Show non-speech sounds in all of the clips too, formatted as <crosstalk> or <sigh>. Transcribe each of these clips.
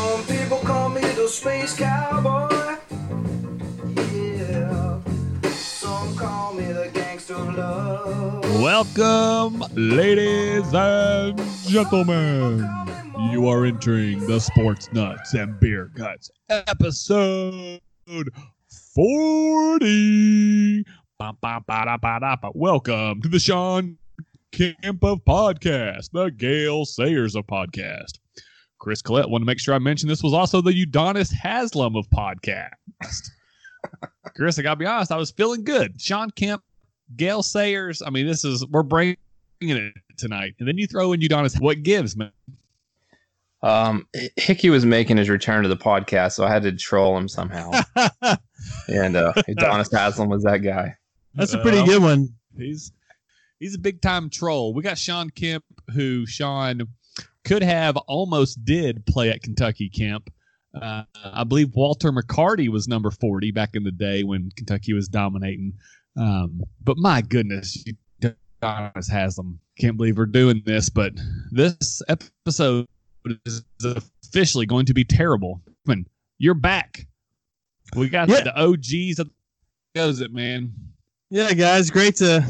Some people call me the space cowboy. Yeah. Some call me the gangster of love. Welcome, ladies and gentlemen. You are entering the Sports Nuts and Beer Guts episode 40. Ba, ba, ba, da, ba, da, ba. Welcome to the Sean Kemp of podcast, the Gale Sayers of podcast. Chris Collette wanted to make sure I mentioned this was also the Udonis Haslem of podcast. <laughs> Chris, I gotta be honest, I was feeling good. Sean Kemp, Gale Sayers. I mean, this is we're bringing it tonight, and then you throw in Udonis. What gives, man? Um, Hickey was making his return to the podcast, so I had to troll him somehow. <laughs> and uh, Udonis Haslem was that guy. That's a pretty good one. He's he's a big time troll. We got Sean Kemp, who Sean could have almost did play at Kentucky camp. Uh, I believe Walter McCarty was number forty back in the day when Kentucky was dominating. Um, but my goodness, Udonis Haslem. Can't believe we're doing this, but this episode is officially going to be terrible. Man, you're back. We got Yeah. the OGs. of Goes it, man? Yeah, guys, great to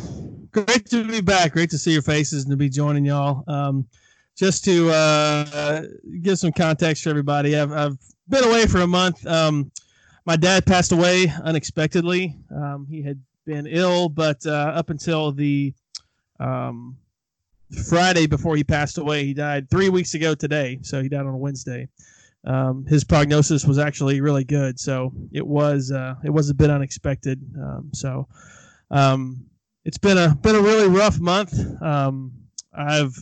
great to be back. Great to see your faces and to be joining y'all. Um, just to uh, give some context for everybody, I've, I've been away for a month. Um, my dad passed away unexpectedly. Um, he had been ill, but uh, up until the um, Friday before he passed away, he died three weeks ago today. So he died on a Wednesday. Um, his prognosis was actually really good, so it was uh, it was a bit unexpected. Um, so um, it's been a been a really rough month. Um, I've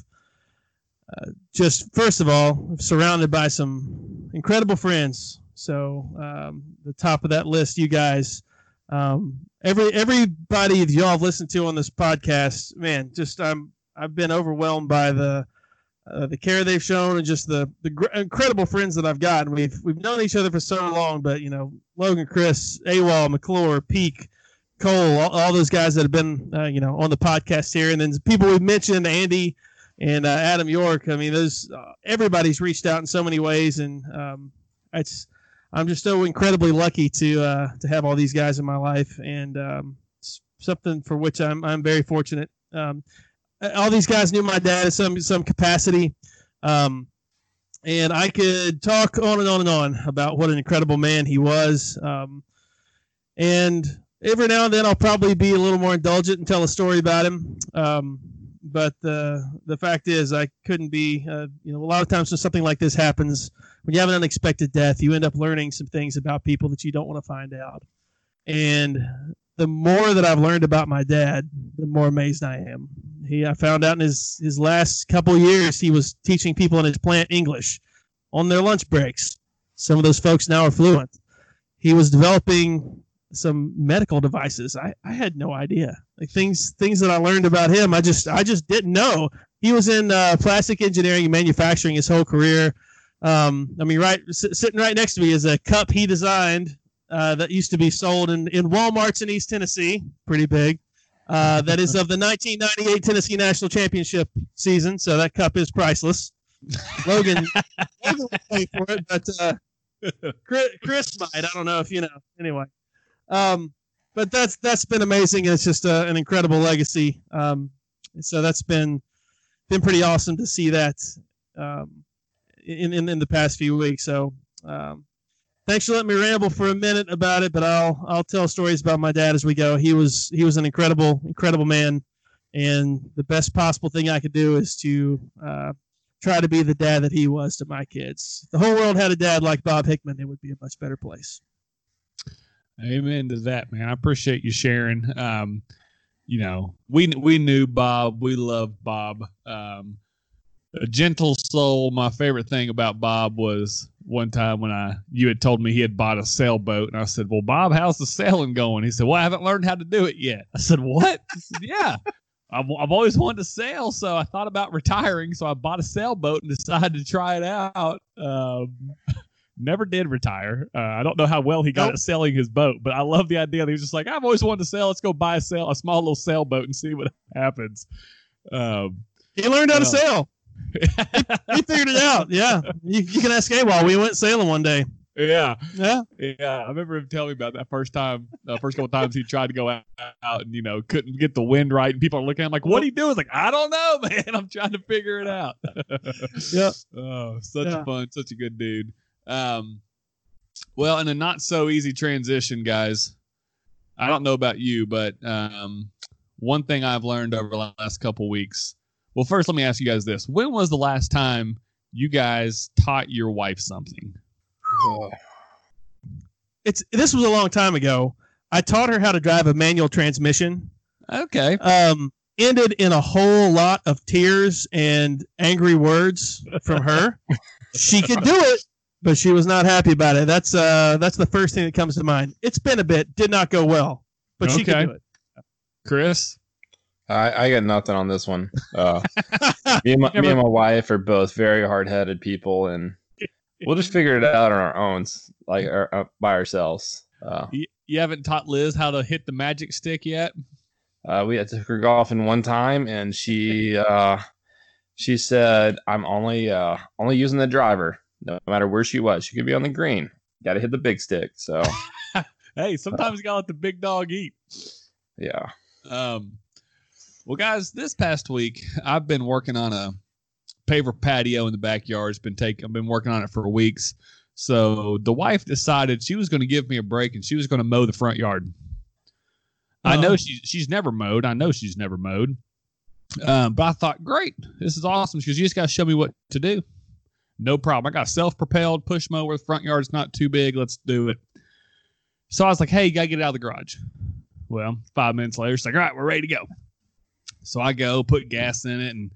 just first of all surrounded by some incredible friends. So um, the top of that list, you guys, um, every everybody that y'all have listened to on this podcast, man, just I'm I've been overwhelmed by the uh, the care they've shown and just the the gr- incredible friends that I've gotten. We've we've known each other for so long, but you know Logan, Chris, AWOL, McClure, Peak, Cole, all, all those guys that have been uh, you know on the podcast here, and then people we've mentioned, Andy and uh, Adam York. I mean, those uh, everybody's reached out in so many ways, and um, it's I'm just so incredibly lucky to uh, to have all these guys in my life, and um, something for which I'm I'm very fortunate. Um, all these guys knew my dad in some some capacity, um, and I could talk on and on and on about what an incredible man he was. Um, and every now and then I'll probably be a little more indulgent and tell a story about him. But the the fact is, I couldn't be. Uh, you know, a lot of times when something like this happens, when you have an unexpected death, you end up learning some things about people that you don't want to find out. And the more that I've learned about my dad, the more amazed I am. He, I found out in his his last couple years, he was teaching people in his plant English on their lunch breaks. Some of those folks now are fluent. He was developing some medical devices. I, I had no idea. Like things things that I learned about him, I just I just didn't know. He was in uh, plastic engineering and manufacturing his whole career. Um, I mean, right s- sitting right next to me is a cup he designed uh, that used to be sold in, in WalMarts in East Tennessee. Pretty big. Uh, that is <laughs> of the 1998 Tennessee National Championship season. So that cup is priceless. Logan, <laughs> Logan will pay for it, but uh, Chris, Chris might. I don't know if you know. Anyway, um, but that's that's been amazing. It's just uh, an incredible legacy. Um, so that's been been pretty awesome to see that um, in, in in the past few weeks. So um, thanks for letting me ramble for a minute about it, but I'll I'll tell stories about my dad as we go. He was he was an incredible incredible man, and the best possible thing I could do is to uh, try to be the dad that he was to my kids. If the whole world had a dad like Bob Hickman, it would be a much better place. Amen to that, man. I appreciate you sharing. Um, you know, we we knew Bob. We loved Bob. Um, a gentle soul. My favorite thing about Bob was one time when I you had told me he had bought a sailboat, and I said, "Well, Bob, how's the sailing going?" He said, "Well, I haven't learned how to do it yet." I said, "What?" He said, "Yeah." I've, I've always wanted to sail, so I thought about retiring. So I bought a sailboat and decided to try it out. Um, never did retire. Uh, I don't know how well he got Nope. at selling his boat, but I love the idea that he was just like, I've always wanted to sail. Let's go buy a sail, a small little sailboat and see what <laughs> happens. Um, He learned how to Yeah. sail. <laughs> he figured it out. Yeah, you, you can ask AWOL. We went sailing one day. yeah, Yeah, yeah. I remember him telling me about that first time, uh, first couple times he tried to go out, out and you know couldn't get the wind right, and people are looking at him like, "What are you doing?" It's like, I don't know, <laughs> man. I'm trying to figure it out. yeah. Oh, such Yeah. fun, such a good dude. Um, well, in a not so easy transition, guys. I don't know about you, but um, one thing I've learned over the last couple weeks. Well, first, let me ask you guys this: When was the last time you guys taught your wife something? Oh, it's this was a long time ago. I taught her how to drive a manual transmission. Okay. Um, ended in a whole lot of tears and angry words from her. <laughs> she could do it, but she was not happy about it. That's uh, that's the first thing that comes to mind. It's been a bit, did not go well, but she Okay. could do it. Chris. I, I got nothing on this one. Uh, <laughs> me, and my, me and my wife are both very hard headed people, and we'll just figure it out on our own, like our, uh, by ourselves. Uh, You, you haven't taught Liz how to hit the magic stick yet? uh, we had took her golfing one time, and she uh, she said, "I'm only uh, only using the driver, no matter where she was. She could be on the green. Got to hit the big stick." So <laughs> Hey, sometimes you gotta let the big dog eat. yeah, Um, well, guys, this past week I've been working on a paver patio in the backyard. It's been taking. I've been working on it for weeks. So the wife decided she was going to give me a break and she was going to mow the front yard. I know Oh. she she's never mowed. I know she's never mowed. Um, but I thought, great, this is awesome because you just got to show me what to do. No problem. I got a self-propelled push mower. The front yard's not too big. Let's do it. So I was like, hey, you got to get it out of the garage. Well, five minutes later, she's like, all right, we're ready to go. So I go, put gas in it, and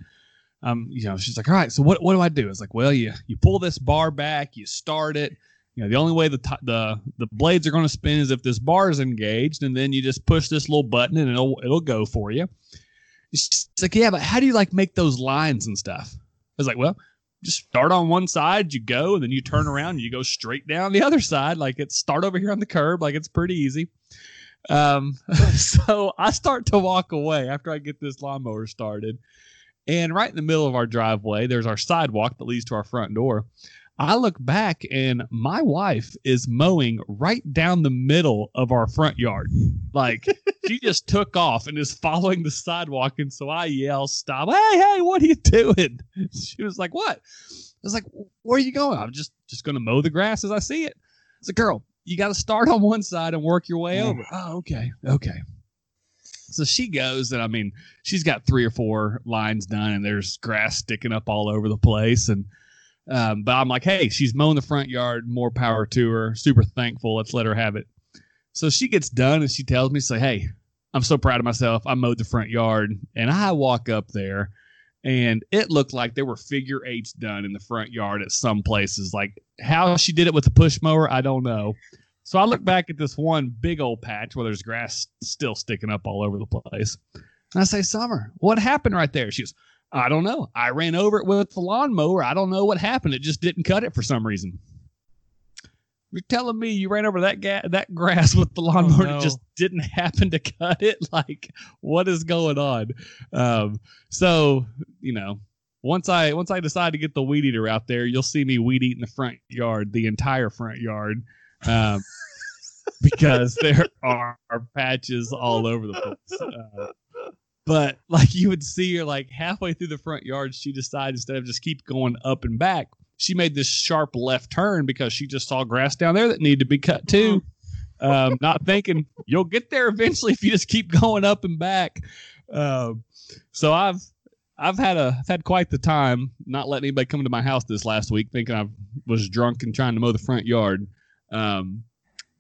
um, you know, she's like, all right, so what what do I do? I was like, well, you you pull this bar back, you start it. You know, the only way the t- the the blades are going to spin is if this bar is engaged, and then you just push this little button and it'll it'll go for you. She's like, yeah, but how do you like make those lines and stuff? I was like, well, just start on one side, you go, and then you turn around and you go straight down the other side. Like it's start over here on the curb, like it's pretty easy. Um, <laughs> so I start to walk away after I get this lawnmower started. And right in the middle of our driveway, there's our sidewalk that leads to our front door. I look back and my wife is mowing right down the middle of our front yard. Like <laughs> she just took off and is following the sidewalk. And so I yell, Stop. Hey, hey, what are you doing? She was like, What? I was like, Where are you going? I'm just just gonna mow the grass as I see it. It's a girl, you gotta start on one side and work your way over. Oh, okay, okay. So she goes, and I mean, she's got three or four lines done, and there's grass sticking up all over the place. And um, but I'm like, hey, she's mowing the front yard. More power to her. Super thankful. Let's let her have it. So she gets done, and she tells me, say, hey, I'm so proud of myself. I mowed the front yard, and I walk up there, and it looked like there were figure eights done in the front yard at some places. Like how she did it with the push mower, I don't know. So I look back at this one big old patch where there's grass still sticking up all over the place. And I say, Summer, what happened right there? She goes, I don't know. I ran over it with the lawnmower. I don't know what happened. It just didn't cut it for some reason. You're telling me you ran over that ga- that <laughs> grass with the lawnmower and no. it just didn't happen to cut it? <laughs> Like, what is going on? Um, so you know, once I once I decide to get the weed eater out there, you'll see me weed eating the front yard, the entire front yard, um, <laughs> because there are, patches all over the place. Uh, but <laughs> like you would see her like halfway through the front yard, she decided instead of just keep going up and back, she made this sharp left turn because she just saw grass down there that needed to be cut too. Um, not thinking you'll get there eventually <laughs> if you just keep going up and back. Um, so I've I've had a I've had quite the time not letting anybody come to my house this last week, thinking I was drunk and trying to mow the front yard. Um,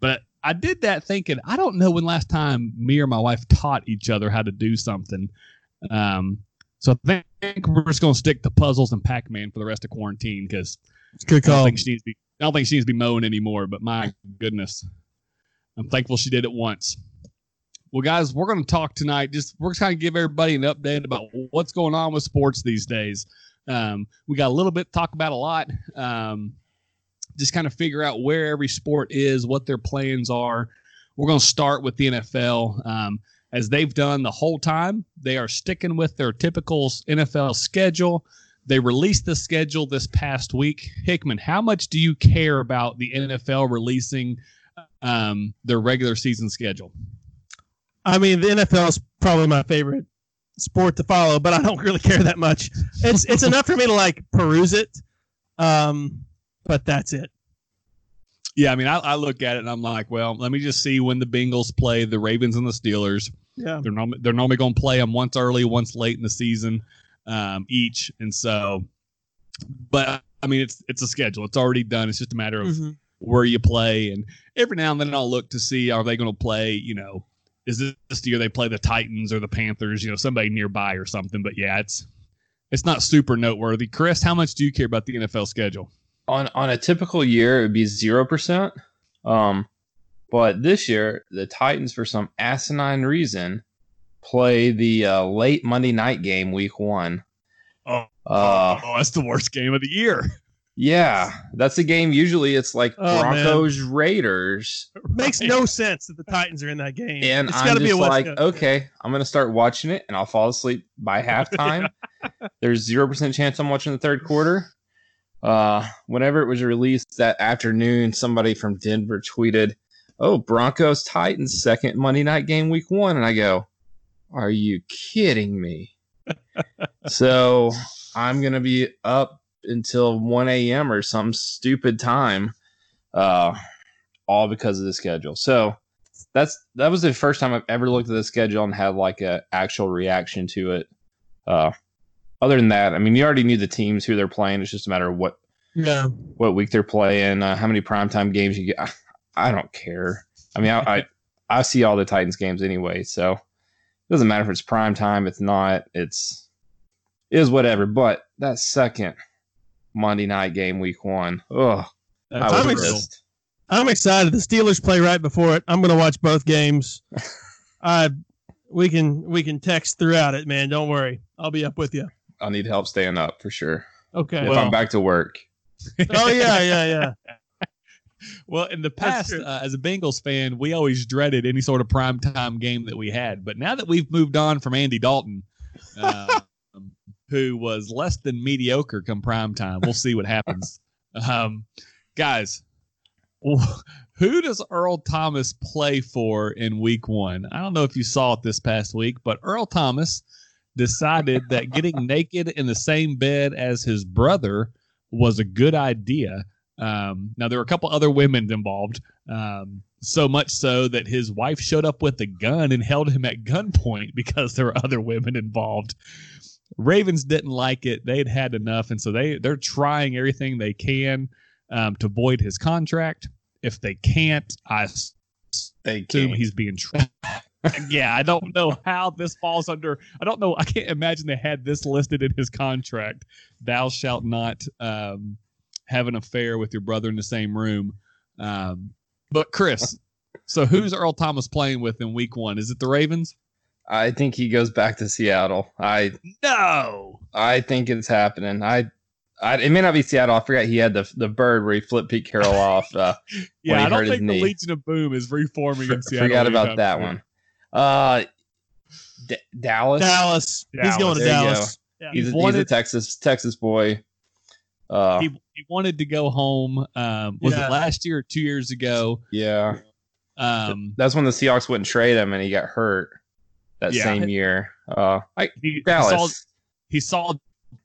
but I did that thinking I don't know when last time me or my wife taught each other how to do something. Um, so I think we're just gonna stick to puzzles and Pac Man for the rest of quarantine because It's a good I don't think she needs to be. I don't think she needs to be mowing anymore. But my goodness, I'm thankful she did it once. Well, guys, we're going to talk tonight. Just we're just going to give everybody an update about what's going on with sports these days. Um, we got a little bit to talk about a lot. Um, just kind of figure out where every sport is, what their plans are. We're going to start with the NFL. Um, as they've done the whole time, they are sticking with their typical NFL schedule. they released the schedule this past week. Hickman, how much do you care about the NFL releasing um, their regular season schedule? I mean, the NFL is probably my favorite sport to follow, but I don't really care that much. It's it's <laughs> enough for me to like peruse it, um, but that's it. Yeah, I mean, I, I look at it and I'm like, well, let me just see when the Bengals play the Ravens and the Steelers. Yeah, They're normally they're normally going to play them once early, once late in the season, um, each, and so. But I mean, it's it's a schedule. It's already done. It's just a matter of Mhm. where you play, and every now and then I'll look to see are they going to play. You know, is this the year they play the Titans or the Panthers? You know, somebody nearby or something. But yeah, it's it's not super noteworthy. Chris, how much do you care about the NFL schedule? On on a typical year it would be zero percent. Um, but this year the Titans, for some asinine reason, play the uh, late Monday night game, week one. Oh, Uh, oh, that's the worst game of the year. yeah, that's a game. Usually it's like Oh, man. Broncos Raiders, <laughs> makes no sense that the Titans are in that game. and it's I'm gotta just be a like, okay, I'm gonna start watching it, and I'll fall asleep by <laughs> halftime. There's zero percent chance I'm watching the third quarter. Uh, whenever it was released that afternoon, somebody from Denver tweeted, "Oh, Broncos Titans second Monday night game, week one," and I go, "Are you kidding me?" <laughs> so I'm gonna be up until 1 a.m. or some stupid time, uh, all because of the schedule. So that's that was the first time I've ever looked at the schedule and had like a actual reaction to it. Uh, other than that, I mean, you already knew the teams who they're playing. It's just a matter of what Yeah, what week they're playing, uh, how many primetime games you get. I, I don't care. I mean, I, I I see all the Titans games anyway, so it doesn't matter if it's prime time. It's not. It's it is whatever. But that second Monday night game, week one, ugh, I That's was I'm pissed. I'm excited. The Steelers play right before it. I'm going to watch both games. <laughs> I we can we can text throughout it, man. Don't worry. I'll be up with you. I'll need help staying up for sure. Okay. if Well- I'm back to work, <laughs> oh yeah, yeah, yeah. <laughs> Well, in the past, uh, as a Bengals fan, we always dreaded any sort of prime time game that we had. But now that we've moved on from Andy Dalton, uh, <laughs> who was less than mediocre come prime time, we'll see what happens. Um, guys, who does Earl Thomas play for in week one? I don't know if you saw it this past week, but Earl Thomas decided that getting naked in the same bed as his brother was a good idea. Um, now there were a couple other women involved, um, so much so that his wife showed up with a gun and held him at gunpoint <laughs> because there were other women involved. Ravens didn't like it; they'd had enough, and so they they're trying everything they can um, to void his contract. If they can't, I they assume can't. he's being trapped. Yeah, I don't know how this falls under. I don't know. I can't imagine they had this listed in his contract. Thou shalt not um, have an affair with your brother in the same room. Um, but Chris, so who's Earl Thomas playing with in Week One? Is it the Ravens? I think he goes back to Seattle. I No. I think it's happening. I, I it may not be Seattle. I forgot he had the the bird where he flipped Pete Carroll off. Uh, <laughs> When Yeah, he I don't think the. Legion of Boom is reforming in Seattle. forgot about that one. Uh, D- Dallas. Dallas. He's going to There you Dallas. Yeah. He's, a, he's a Texas Texas boy. Uh, He, he wanted to go home. Um, was Yeah. it last year or two years ago? yeah, Um, that's when the Seahawks wouldn't trade him, and he got hurt that Yeah. same year. Uh, I he, he Dallas. saw he saw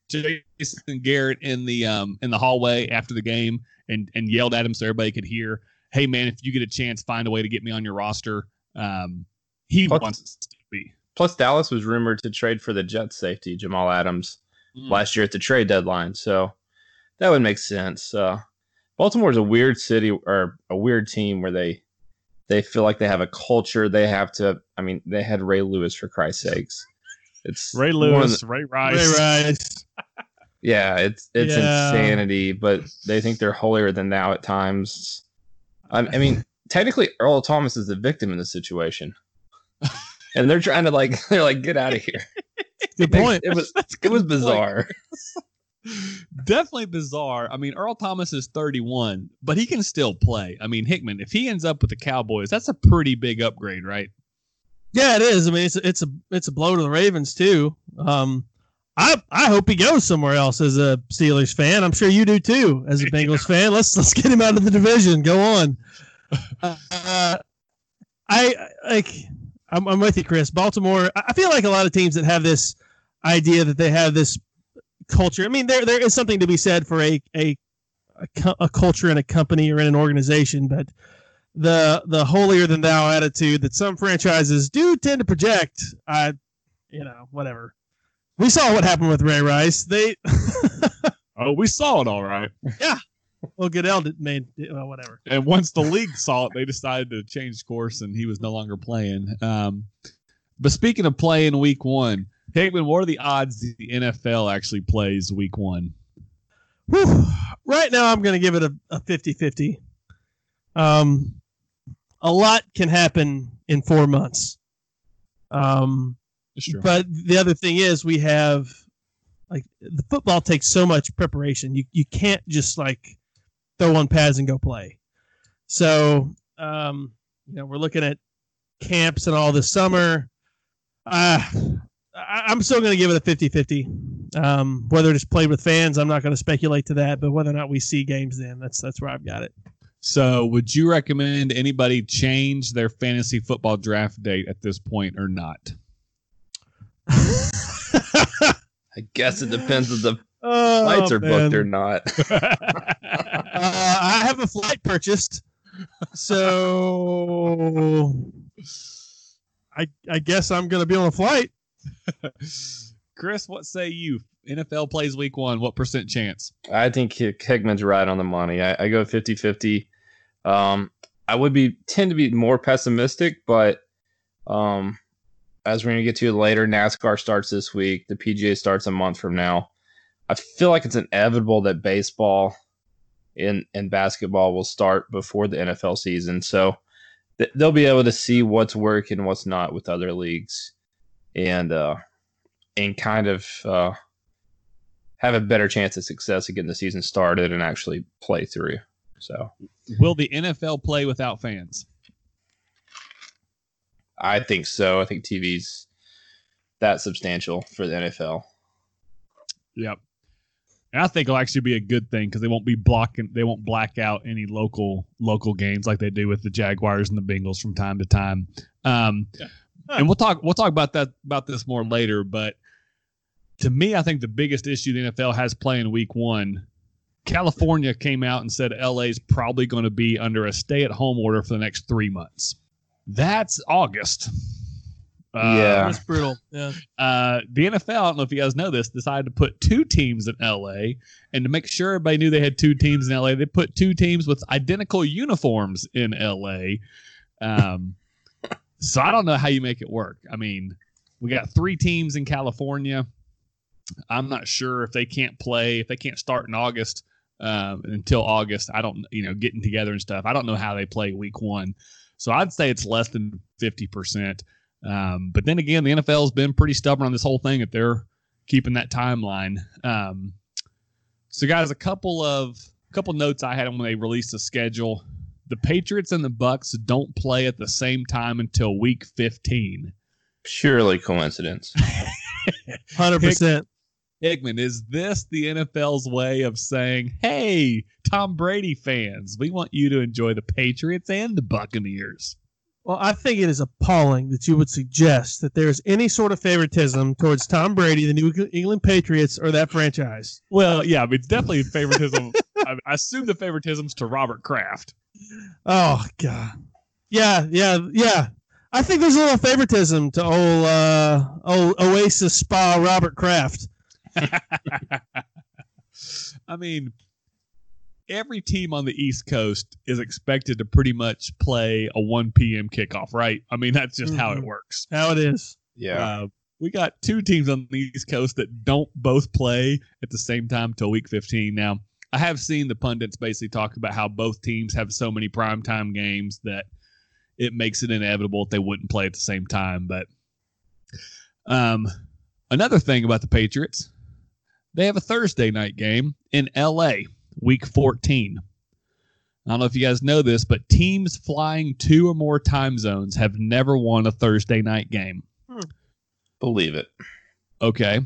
Jason Garrett in the um in the hallway after the game and and yelled at him so everybody could hear. Hey man, if you get a chance, find a way to get me on your roster. Um, he Plus- wants to be. Plus, Dallas was rumored to trade for the Jets safety Jamal Adams Mm. last year at the trade deadline, so that would make sense. Uh, Baltimore's a weird city or a weird team where they they feel like they have a culture. They have to. I mean, they had Ray Lewis for Christ's sakes. It's Ray Lewis, the- Ray Rice. Ray Rice. <laughs> yeah, it's it's Yeah. insanity, but they think they're holier than thou at times. I, I mean, technically, Earl Thomas is the victim in this situation, and they're trying to like <laughs> they're like get out of here. Good point. It was That's it was bizarre. <laughs> Definitely bizarre. I mean, Earl Thomas is 31, but he can still play. I mean, Hickman, if he ends up with the Cowboys, that's a pretty big upgrade, right? Yeah, it is. I mean, it's a, it's a it's a blow to the Ravens too. Um, I I hope he goes somewhere else as a Steelers fan. I'm sure you do too, as a <laughs> Bengals fan. Let's let's get him out of the division. Go on. Uh, I like. I'm, I'm with you, Chris. Baltimore. I feel like a lot of teams that have this idea that they have this culture. I mean, there there is something to be said for a a a, a culture in a company or in an organization, but the the holier than thou attitude that some franchises do tend to project. I, you know, whatever. We saw what happened with Ray Rice. They, <laughs> Oh, we saw it all right. Well, Goodell did made well, whatever. And once the league saw it, they decided to change course, and he was no longer playing. Um, but speaking of playing week one, Hickman, what are the odds the NFL actually plays week one? Whew. Right now, I'm going to give it a, a 50-50. Um, a lot can happen in four months. Um. But the other thing is, we have like the football takes so much preparation. You you can't just like throw on pads and go play. So um, you know, we're looking at camps and all this summer. Uh, I, I'm still going to give it a 50-50. Um, whether it's played with fans, I'm not going to speculate to that. But whether or not we see games, then that's that's where I've got it. So, would you recommend anybody change their fantasy football draft date at this point or not? <laughs> I guess it depends if the <laughs> oh, flights are booked or not. <laughs> I have a flight purchased, so I I guess I'm going to be on a flight. <laughs> Chris, what say you? NFL plays week one. What percent chance? I think Hick- Hickman's right on the money. I, I go 50 50. Um, I would be tend to be more pessimistic, but um, as we're going to get to later, NASCAR starts this week. The PGA starts a month from now. I feel like it's inevitable that baseball and, and basketball will start before the NFL season. So th- they'll be able to see what's working, what's not with other leagues, and uh, and kind of uh, have a better chance of success of getting the season started and actually play through. So Will the NFL play without fans? I think so. I think TV's that substantial for the NFL. Yep. And I think it'll actually be a good thing because they won't be blocking, they won't black out any local local games like they do with the Jaguars and the Bengals from time to time. Um, And we'll talk we'll talk about that about this more later. But to me, I think the biggest issue the NFL has playing Week One. California came out and said LA is probably going to be under a stay at home order for the next three months. That's August. Uh, Yeah. That's brutal. Yeah. uh, the NFL, I don't know if you guys know this, decided to put two teams in LA. And to make sure everybody knew they had two teams in LA, they put two teams with identical uniforms in LA. Um, <laughs> so I don't know how you make it work. I mean, we got three teams in California. I'm not sure if they can't play, if they can't start in August um, until August. I don't, you know, getting together and stuff. I don't know how they play week one. So I'd say it's less than 50%. Um, but then again, the NFL has been pretty stubborn on this whole thing if they're keeping that timeline. Um, so, guys, a couple of couple notes I had when they released the schedule. The Patriots and the Bucks don't play at the same time until Week 15. Purely coincidence. <laughs> Hundred percent. Hickman, is this the NFL's way of saying, "Hey, Tom Brady fans, we want you to enjoy the Patriots and the Buccaneers"? Well, I think it is appalling that you would suggest that there is any sort of favoritism towards Tom Brady, the New England Patriots, or that franchise. Well, yeah, I mean, it's definitely favoritism. <laughs> I, I assume the favoritism's to Robert Kraft. Oh God. Yeah, yeah, yeah. I think there's a little favoritism to old uh old Oasis Spa Robert Kraft. <laughs> I mean, every team on the East Coast is expected to pretty much play a 1 p.m. kickoff, right? I mean, that's just how it Mhm. works. How it is. Yeah. Uh, we got two teams on the East Coast that don't both play at the same time till week 15. Now, I have seen the pundits basically talk about how both teams have so many primetime games that it makes it inevitable if they wouldn't play at the same time. But um, another thing about the Patriots, they have a Thursday night game in LA, week 14. I don't know if you guys know this, but teams flying two or more time zones have never won a Thursday night game. Believe it. Okay.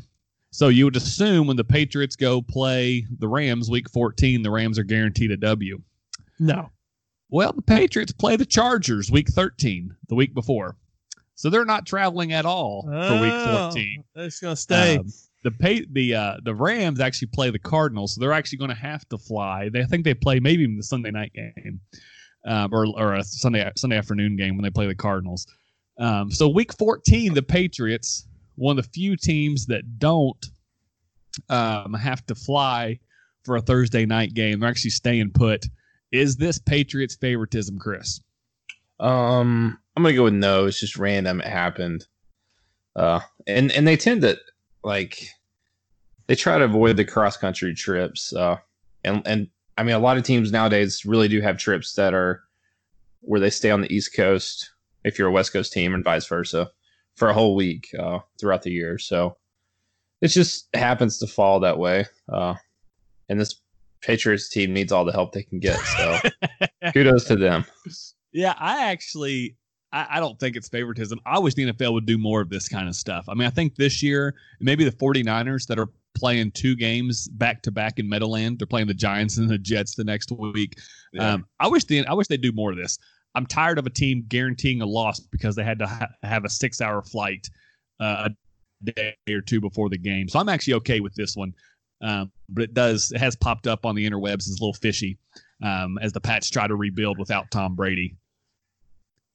So you would assume when the Patriots go play the Rams week 14, the Rams are guaranteed a W. No. Well, the Patriots play the Chargers week 13, the week before. So they're not traveling at all for week Oh, 14. It's gonna stay. Um, the pay, the uh, the Rams actually play the Cardinals, so they're actually going to have to fly. They I think they play maybe even the Sunday night game, um, or or a Sunday Sunday afternoon game when they play the Cardinals. Um, so week 14, the Patriots, one of the few teams that don't um, have to fly for a Thursday night game. They're actually staying put. Is this Patriots favoritism, Chris? Um, I'm gonna go with no. It's just random. It happened. Uh, and and they tend to like they try to avoid the cross country trips. Uh, and and I mean a lot of teams nowadays really do have trips that are where they stay on the East Coast if you're a West Coast team and vice versa for a whole week uh, throughout the year. So it just happens to fall that way. Uh, and this Patriots team needs all the help they can get. So <laughs> kudos to them. Yeah, I actually I, I don't think it's favoritism. I wish the NFL would do more of this kind of stuff. I mean, I think this year, maybe the 49ers that are playing two games back to back in Meadowland, they're playing the Giants and the Jets the next week. Yeah. Um, I wish the I wish they'd do more of this. I'm tired of a team guaranteeing a loss because they had to ha- have a six hour flight uh, a day or two before the game. So I'm actually okay with this one. Um, but it does it has popped up on the interwebs as a little fishy um, as the Pats try to rebuild without Tom Brady.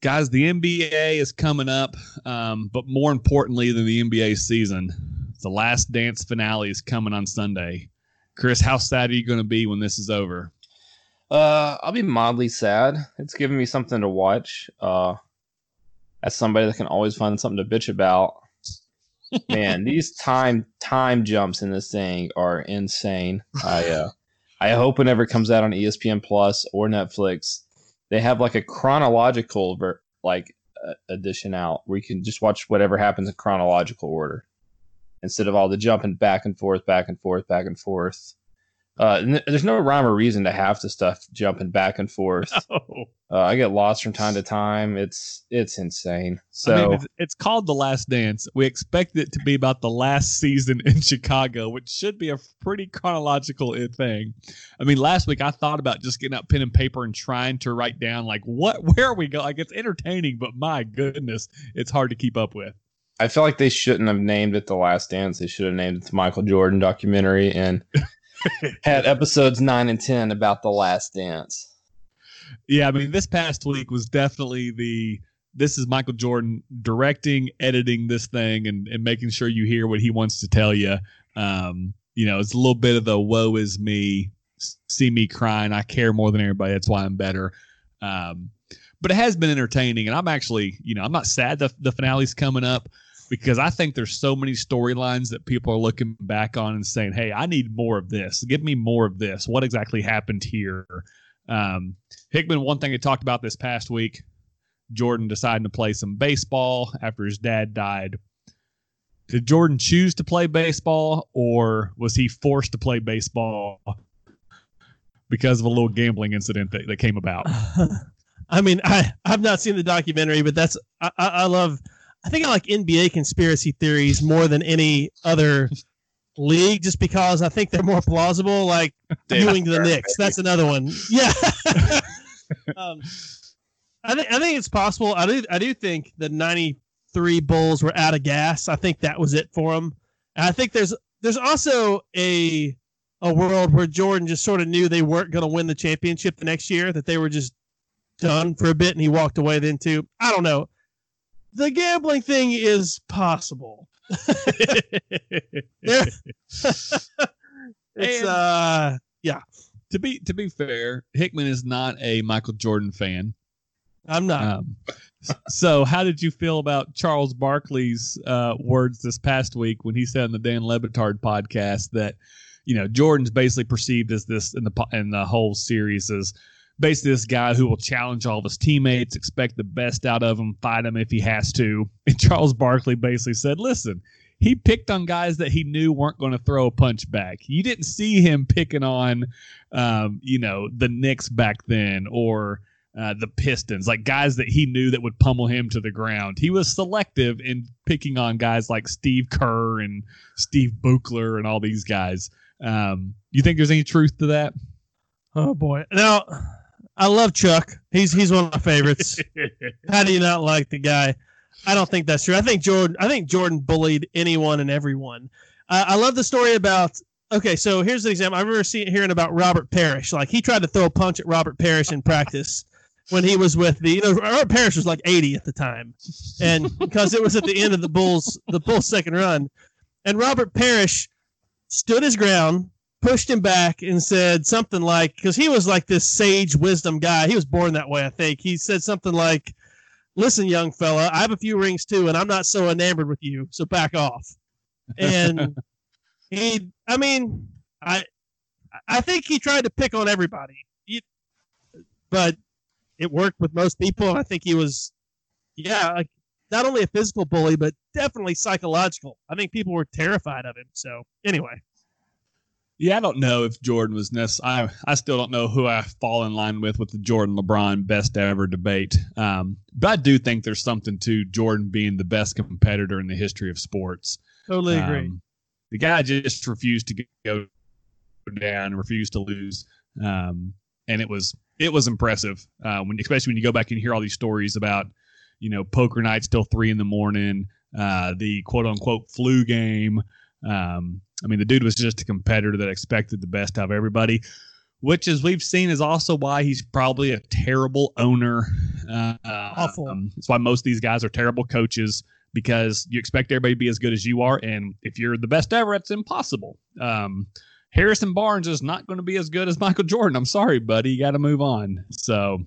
Guys, the NBA is coming up, um, but more importantly than the NBA season, the Last Dance finale is coming on Sunday. Chris, how sad are you going to be when this is over? Uh, I'll be mildly sad. It's giving me something to watch. Uh, as somebody that can always find something to bitch about, <laughs> man, these time time jumps in this thing are insane. I uh, I hope whenever it comes out on ESPN Plus or Netflix, they have like a chronological ver- like uh, edition out where you can just watch whatever happens in chronological order instead of all the jumping back and forth, back and forth, back and forth. Uh, th- there's no rhyme or reason to have the stuff jumping back and forth. <laughs> Oh, Uh, I get lost from time to time. It's it's insane. So I mean, it's, it's called The Last Dance. We expect it to be about the last season in <laughs> Chicago, which should be a pretty chronological thing. I mean, last week I thought about just getting out pen and paper and trying to write down like what <laughs> where we go. Like it's entertaining, but my goodness, it's hard to keep up with. I feel like they shouldn't have named it The Last Dance. They should have named it the Michael Jordan documentary and had episodes nine and ten about The Last Dance. Yeah, I mean, this past week was definitely the this is Michael Jordan directing, editing this thing, and, and making sure you hear what he wants to tell you. Um, you know, it's a little bit of the woe is me, see me crying. I care more than everybody. That's why I'm better. Um, but it has been entertaining, and I'm actually, you know, I'm not sad the the finale's coming up because I think there's so many storylines that people are looking back on and saying, "Hey, I need more of this. Give me more of this. What exactly happened here?" Um, Hickman, one thing he talked about this past week, Jordan deciding to play some baseball after his dad died. Did Jordan choose to play baseball or was he forced to play baseball because of a little gambling incident that, that came about? <laughs> I mean, I I've not seen the documentary, but that's I, I I love. I think I like NBA conspiracy theories more than any other league, just because I think they're more plausible. Like viewing the Knicks, that's another one. Yeah. <laughs> um, I think I think it's possible. I do I do think the '93 Bulls were out of gas. I think that was it for them. And I think there's there's also a a world where Jordan just sort of knew they weren't going to win the championship the next year. That they were just done for a bit and he walked away then too. I don't know. The gambling thing is possible. <laughs> <laughs> It's And- uh yeah. to be to be fair, Hickman is not a Michael Jordan fan. I'm not. Um, so, how did you feel about Charles Barkley's uh, words this past week when he said on the Dan Le Batard podcast that you know Jordan's basically perceived as this in the in the whole series as basically this guy who will challenge all of his teammates, expect the best out of him, fight him if he has to. <laughs> And Charles Barkley basically said, "Listen." He picked on guys that he knew weren't going to throw a punch back. You didn't see him picking on, um, you know, the Knicks back then, or uh, the Pistons, like guys that he knew that would pummel him to the ground. He was selective in picking on guys like Steve Kerr and Steve Buechler and all these guys. Um, you think there's any truth to that? Oh boy. Now, I love Chuck. He's he's one of my favorites. <laughs> How do you not like the guy? I don't think that's true. I think Jordan. I think Jordan bullied anyone and everyone. Uh, I love the story about. Okay, so here's an example. I remember seeing hearing about Robert Parrish. Like he tried to throw a punch at Robert Parrish in practice when he was with the. You know, Robert Parrish was like 80 at the time, and because it was at the end of the Bulls the Bulls second run, and Robert Parrish stood his ground, pushed him back, and said something like, because he was like this sage wisdom guy. He was born that way, I think. He said something like listen, young fella, I have a few rings too, and I'm not so enamored with you, so back off. And <laughs> he, I mean, I, I think he tried to pick on everybody, he, but it worked with most people. I think he was, yeah, like not only a physical bully, but definitely psychological. I think people were terrified of him. So anyway. Yeah, I don't know if Jordan was necessary. I, I still don't know who I fall in line with with the Jordan LeBron best ever debate. Um, but I do think there's something to Jordan being the best competitor in the history of sports. Totally agree. Um, the guy just refused to go down, refused to lose, um, and it was it was impressive. Uh, when especially when you go back and hear all these stories about you know poker nights till three in the morning, uh, the quote unquote flu game. Um, I mean, the dude was just a competitor that expected the best out of everybody, which, as we've seen, is also why he's probably a terrible owner. Uh, Awful. Um, it's why most of these guys are terrible coaches because you expect everybody to be as good as you are, and if you're the best ever, it's impossible. Um, Harrison Barnes is not going to be as good as Michael Jordan. I'm sorry, buddy. You got to move on. So,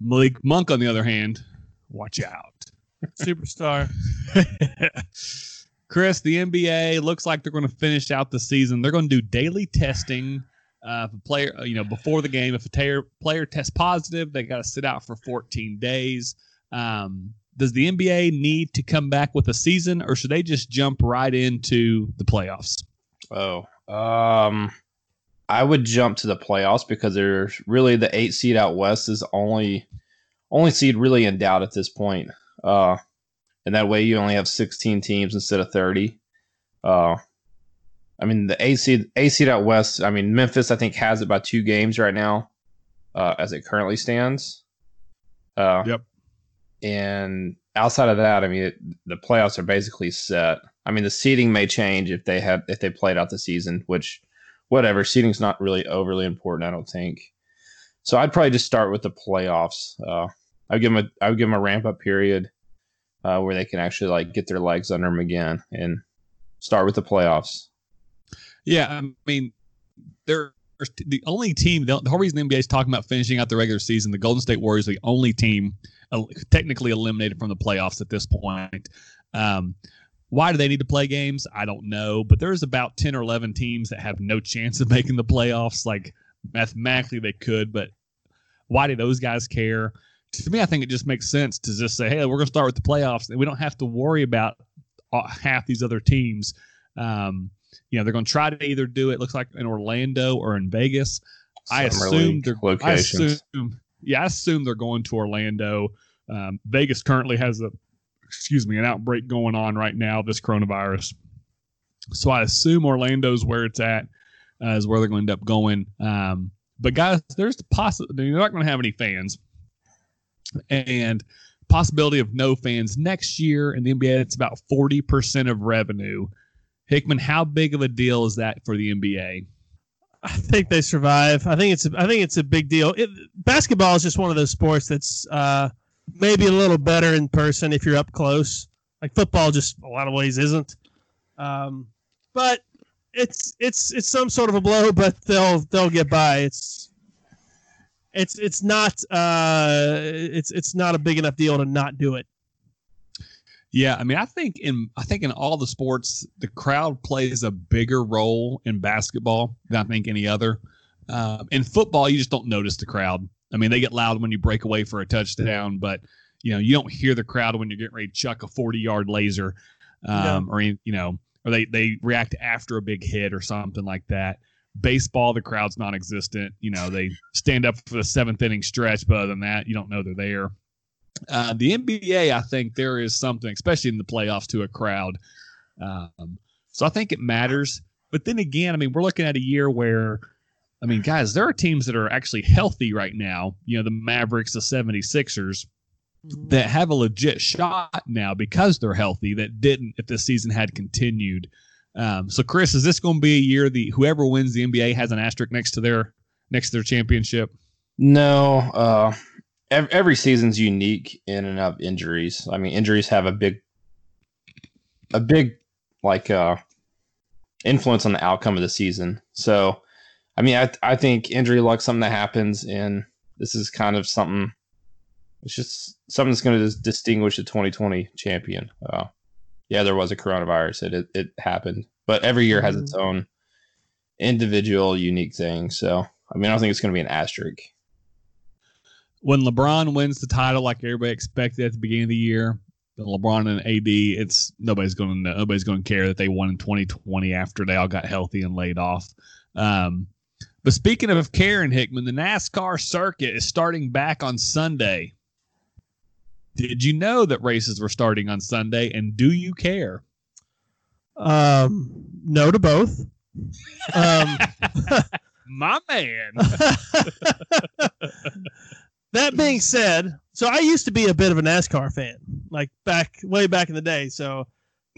Malik Monk, on the other hand, watch out. Superstar. <laughs> Chris, the NBA looks like they're going to finish out the season. They're going to do daily testing. Uh, if a player, you know, before the game, if a player player tests positive, they got to sit out for 14 days. Um, does the NBA need to come back with a season, or should they just jump right into the playoffs? Oh, um, I would jump to the playoffs because there's really the eight seed out west is only only seed really in doubt at this point. Uh, and that way you only have 16 teams instead of 30. Uh, I mean the AC AC out west. I mean Memphis I think has it by two games right now, uh, as it currently stands. Uh, Yep. And outside of that, I mean it, the playoffs are basically set. I mean the seeding may change if they had if they played out the season, which whatever seeding's not really overly important. I don't think. So I'd probably just start with the playoffs. Uh, I would give them a I would give them a ramp up period uh, where they can actually like get their legs under them again and start with the playoffs. Yeah, I mean, they're the only team. The whole reason the NBA is talking about finishing out the regular season, the Golden State Warriors, are the only team technically eliminated from the playoffs at this point. Um, why do they need to play games? I don't know, but there's about ten or eleven teams that have no chance of <laughs> making the playoffs. Like mathematically, they could, but why do those guys care? To me, I think it just makes sense to just say, "Hey, we're going to start with the playoffs, and we don't have to worry about uh, half these other teams." Um, you know, they're going to try to either do it. Looks like in Orlando or in Vegas. I assume they're. I locations. assume, yeah, I assume they're going to Orlando. Um, Vegas currently has a, excuse me, an outbreak going on right now. This coronavirus. So I assume Orlando's where it's at, uh, is where they're going to end up going. Um, but guys, there's the possibility they're not going to have any fans, and possibility of no fans next year in the NBA. It's about forty percent of revenue. Hickman, how big of a deal is that for the NBA? I think they survive. I think it's I think it's a big deal. It, basketball is just one of those sports that's uh, maybe a little better in person if you're up close. Like football, just a lot of ways isn't. Um, but it's it's it's some sort of a blow, but they'll they'll get by. It's it's it's not uh, it's it's not a big enough deal to not do it. Yeah, I mean, I think in I think in all the sports, the crowd plays a bigger role in basketball than I think any other. Uh, in football, you just don't notice the crowd. I mean, they get loud when you break away for a touchdown, but you know you don't hear the crowd when you're getting ready to chuck a 40 yard laser, um, or you know, or they they react after a big hit or something like that. Baseball, the crowd's non-existent. You know, they stand up for the seventh inning stretch, but other than that, you don't know they're there. Uh, the NBA, I think there is something, especially in the playoffs, to a crowd. Um, so I think it matters. But then again, I mean, we're looking at a year where, I mean, guys, there are teams that are actually healthy right now. You know, the Mavericks, the 76ers, that have a legit shot now because they're healthy that didn't if the season had continued. Um, so, Chris, is this going to be a year the whoever wins the NBA has an asterisk next to their next to their championship? No, uh, every, every season's unique in and of injuries. I mean, injuries have a big, a big like uh, influence on the outcome of the season. So, I mean, I I think injury luck something that happens, and this is kind of something. It's just something that's going to distinguish the 2020 champion. Uh, yeah, there was a coronavirus. It, it it happened, but every year has its own individual unique thing. So, I mean, I don't think it's going to be an asterisk. When LeBron wins the title, like everybody expected at the beginning of the year, the LeBron and AD, it's nobody's going to nobody's going to care that they won in 2020 after they all got healthy and laid off. Um, but speaking of Karen Hickman, the NASCAR circuit is starting back on Sunday. Did you know that races were starting on Sunday, and do you care? Um, no to both. Um, <laughs> My man. <laughs> that being said, so I used to be a bit of a NASCAR fan, like back way back in the day. So,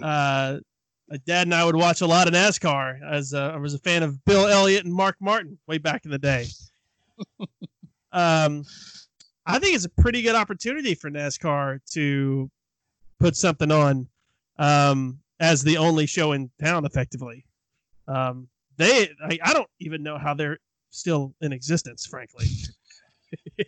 uh, my dad and I would watch a lot of NASCAR as uh, I was a fan of Bill Elliott and Mark Martin way back in the day. <laughs> um, I think it's a pretty good opportunity for NASCAR to put something on um, as the only show in town, effectively. Um, they, I, I don't even know how they're still in existence, frankly. <laughs>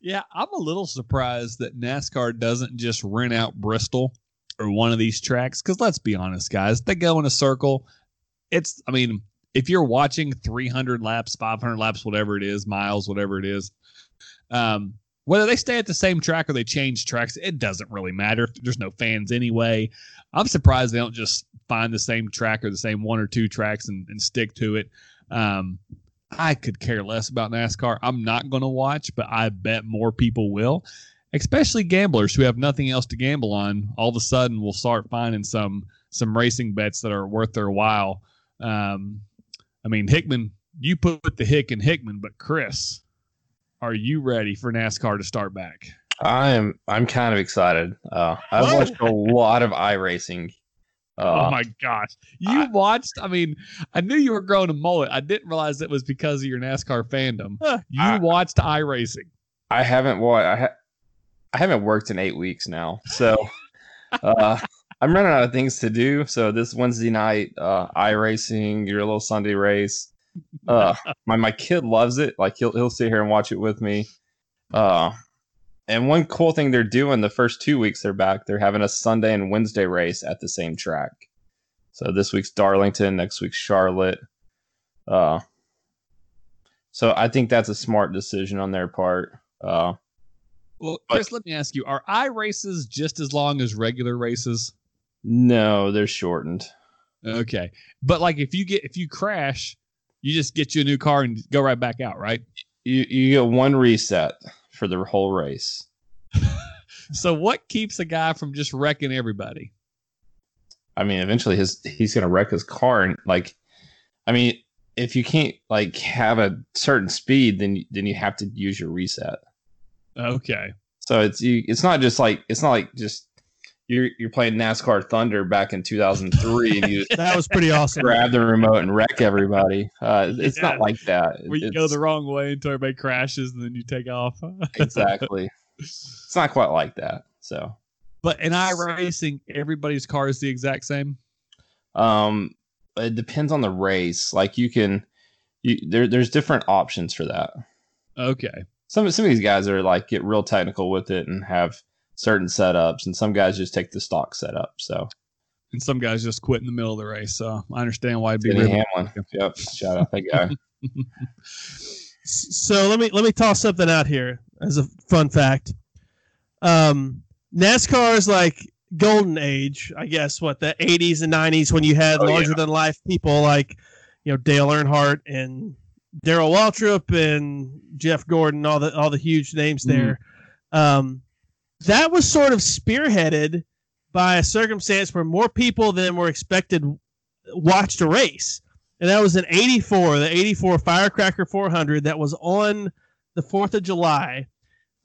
yeah, I'm a little surprised that NASCAR doesn't just rent out Bristol or one of these tracks. Because let's be honest, guys, they go in a circle. It's, I mean, if you're watching 300 laps, 500 laps, whatever it is, miles, whatever it is, um, whether they stay at the same track or they change tracks, it doesn't really matter. There's no fans anyway. I'm surprised they don't just find the same track or the same one or two tracks and, and stick to it. Um, I could care less about NASCAR. I'm not going to watch, but I bet more people will, especially gamblers who have nothing else to gamble on. All of a sudden, will start finding some some racing bets that are worth their while. Um, I mean, Hickman, you put the Hick in Hickman, but Chris, are you ready for NASCAR to start back? I am. I'm kind of excited. Uh, I've watched a lot of iRacing. <laughs> Uh, oh my gosh. You I- watched, I mean, I knew you were growing a mullet. I didn't realize it was because of your NASCAR fandom. Huh. You I- watched iRacing. I haven't wa I, ha- I haven't worked in eight weeks now, so <laughs> uh, I'm running out of things to do. So this Wednesday night, uh, iRacing, your little Sunday race. Uh, my my kid loves it. Like he'll he'll sit here and watch it with me. Uh, and one cool thing they're doing the first two weeks they're back, they're having a Sunday and Wednesday race at the same track. So this week's Darlington, next week's Charlotte. Uh, so I think that's a smart decision on their part. Uh, Well, But- Chris, let me ask you: Are i races just as long as regular races? no, they're shortened. Okay, but like if you get if you crash, you just get you a new car and go right back out, right? You you get one reset for the whole race. <laughs> So what keeps a guy from just wrecking everybody? I mean, eventually his he's gonna wreck his car and like, I mean, if you can't like have a certain speed, then then you have to use your reset. Okay, So it's you, it's not just like it's not like just you're you're playing NASCAR Thunder back in 2003 and you <laughs> That was pretty awesome. grab the remote and wreck everybody. Uh, it's Yeah. not like that. where you It's- go the wrong way until everybody crashes and then you take off. <laughs> exactly. It's not quite like that. So. But in iRacing, everybody's car is the exact same. Um, it depends on the race. Like you can, you there there's different options for that. Okay. Some some of these guys are like get real technical with it and have certain setups, and some guys just take the stock setup. So And some guys just quit in the middle of the race. So I understand why it'd be Denny really Hamlin, yep, shout out that guy. <laughs> So let me let me toss something out here as a fun fact. Um, NASCAR is like golden age, I guess. What the '80s and '90s when you had Oh, yeah. larger than life people like, you know Dale Earnhardt and Darrell Waltrip and Jeff Gordon, all the all the huge names there. Um, that was sort of spearheaded by a circumstance where more people than were expected watched a race, and that was an '84, the '84 Firecracker 400 that was on the Fourth of July.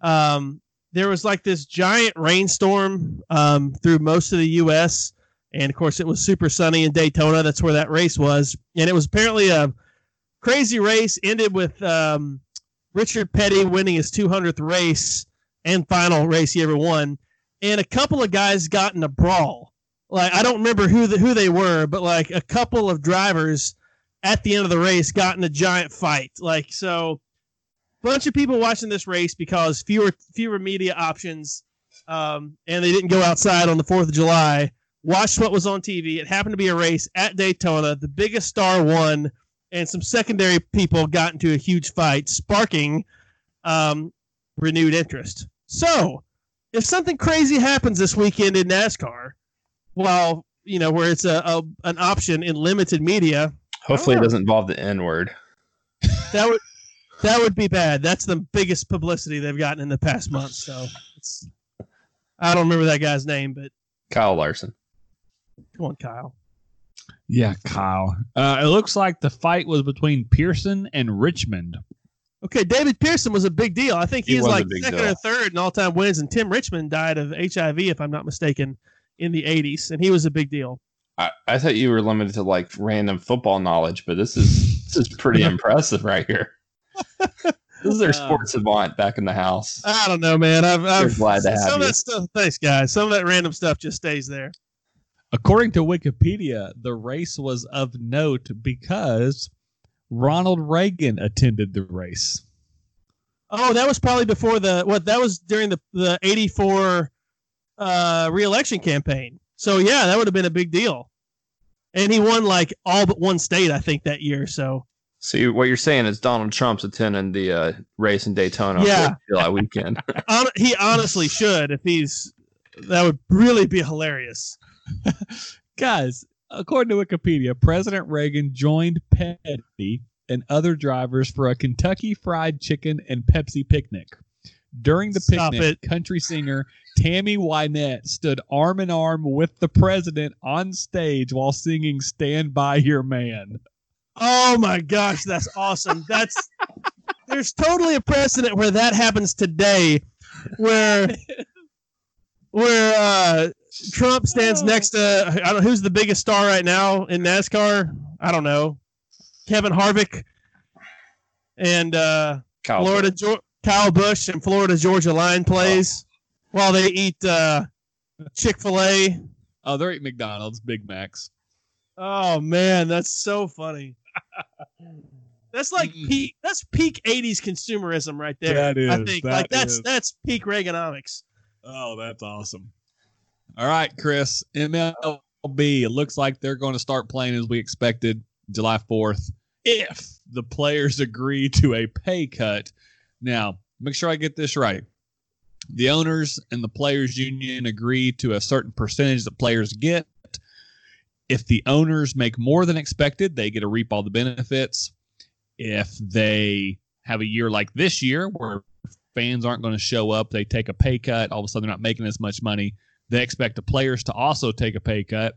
Um, there was like this giant rainstorm um, through most of the U.S. And of course, it was super sunny in Daytona. That's where that race was, and it was apparently a crazy race. Ended with um, Richard Petty winning his 200th race and final race he ever won, and a couple of guys got in a brawl. Like I don't remember who the, who they were, but like a couple of drivers at the end of the race got in a giant fight. Like so, bunch of people watching this race because fewer fewer media options, um, and they didn't go outside on the Fourth of July. Watched what was on TV. It happened to be a race at Daytona. The biggest star won, and some secondary people got into a huge fight, sparking um, renewed interest. So, if something crazy happens this weekend in NASCAR, well, you know where it's a, a an option in limited media, Hopefully, it doesn't involve the N word. that would that would be bad. That's the biggest publicity they've gotten in the past month. So it's, I don't remember that guy's name, but Kyle Larson. come on, Kyle. Yeah, Kyle. Uh, it looks like the fight was between Pearson and Richmond. Okay, David Pearson was a big deal. I think he's was a like second deal. or third in all time wins, and Tim Richmond died of HIV, if I'm not mistaken, in the 80s, and he was a big deal. I, I thought you were limited to like random football knowledge, but this is this is pretty <laughs> impressive right here. <laughs> This is their Uh, sports savant back in the house. I don't know, man. I'm, I've glad to have some of you. that stuff. Thanks, guys. Some of that random stuff just stays there. According to Wikipedia, the race was of note because Ronald Reagan attended the race. Oh, that was probably before the what? That was during the the '84 uh, reelection campaign. So yeah, that would have been a big deal. And he won like all but one state, I think, that year. So So you, what you're saying is Donald Trump's attending the uh, race in Daytona Yeah. July weekend. <laughs> <laughs> hon- he honestly should if he's. That would really be hilarious. <laughs> Guys, according to Wikipedia, President Reagan joined Petty and other drivers for a Kentucky Fried Chicken and Pepsi picnic. During the picnic, country singer Tammy Wynette stood arm in arm with the president on stage while singing Stand By Your Man. Oh my gosh, that's awesome. That's <laughs> there's totally a precedent where that happens today, where <laughs> where uh, Trump stands next to I don't who's the biggest star right now in NASCAR. I don't know, Kevin Harvick, and uh, Kyle Florida Geor- Kyle Busch and Florida Georgia Line plays while they eat uh, Chick Fil A. Oh, they're eating McDonald's, Big Macs. Oh man, that's so funny. That's like Mm-mm. peak. That's peak '80s consumerism right there. That I think that like that's is. that's peak Reaganomics. Oh, that's awesome. All right, Chris. MLB. It looks like they're going to start playing as we expected July 4th if the players <laughs> agree to a pay cut. Now, make sure I get this right. The owners and the players union agree to a certain percentage that players get. If the owners make more than expected, they get to reap all the benefits. If they have a year like this year where fans aren't going to show up. They take a pay cut. All of a sudden, they're not making as much money. They expect the players to also take a pay cut.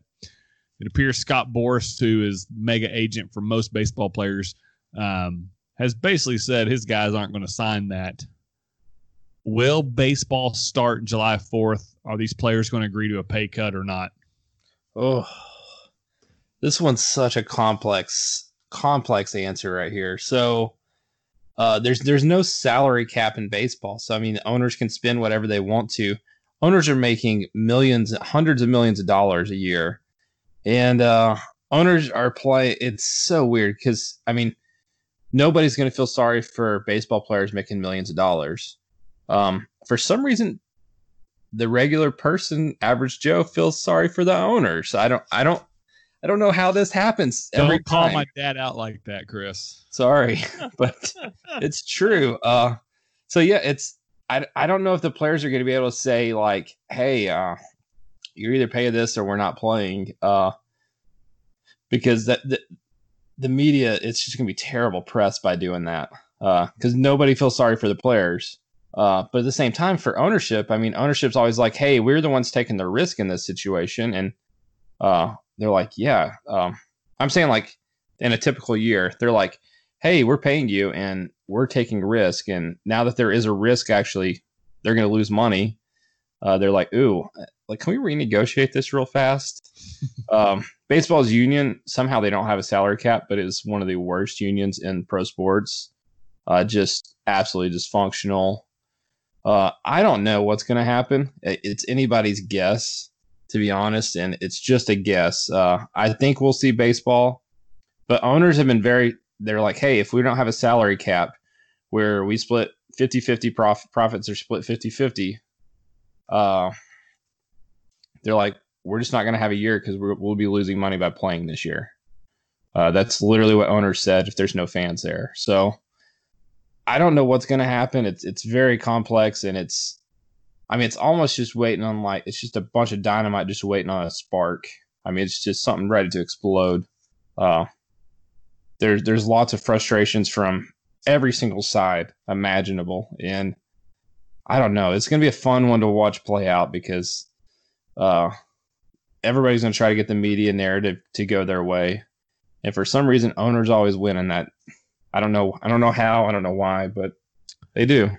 It appears Scott Boras, who is mega agent for most baseball players, um, has basically said his guys aren't going to sign that. Will baseball start July 4th? Are these players going to agree to a pay cut or not? Oh, this one's such a complex, complex answer right here. So, uh, there's there's no salary cap in baseball. So I mean, owners can spend whatever they want to. Owners are making millions, hundreds of millions of dollars a year, and uh, owners are play. It's so weird because I mean, nobody's going to feel sorry for baseball players making millions of dollars. Um, for some reason, the regular person, average Joe, feels sorry for the owners. I don't, I don't, I don't know how this happens. Don't every call time. my dad out like that, Chris. Sorry, <laughs> but <laughs> it's true. Uh, so yeah, it's I, I don't know if the players are going to be able to say like, hey, uh, you're either pay this or we're not playing. Uh, because that, that the media, it's just gonna be terrible press by doing that because nobody feels sorry for the players. Uh, but at the same time, for ownership, I mean, ownership's always like, "Hey, we're the ones taking the risk in this situation," and uh, they're like, "Yeah." Um, I'm saying like in a typical year, they're like, "Hey, we're paying you, and we're taking risk, and now that there is a risk, actually, they're going to lose money." Uh, they're like, "Ooh, like, can we renegotiate this real fast?" <laughs> um, baseball's union somehow they don't have a salary cap, but it's one of the worst unions in pro sports. Uh, just absolutely dysfunctional. Uh, I don't know what's going to happen. It's anybody's guess, to be honest, and it's just a guess. Uh, I think we'll see baseball, but owners have been very, they're like, hey, if we don't have a salary cap where we split 50 50 prof- profits are split 50 50, uh, they're like, we're just not going to have a year because we'll be losing money by playing this year. Uh, that's literally what owners said if there's no fans there. So, I don't know what's going to happen. It's it's very complex and it's I mean it's almost just waiting on like it's just a bunch of dynamite just waiting on a spark. I mean it's just something ready to explode. Uh there's there's lots of frustrations from every single side imaginable and I don't know. It's going to be a fun one to watch play out because uh everybody's going to try to get the media narrative to go their way. And for some reason owners always win in that I don't know. I don't know how. I don't know why, but they do.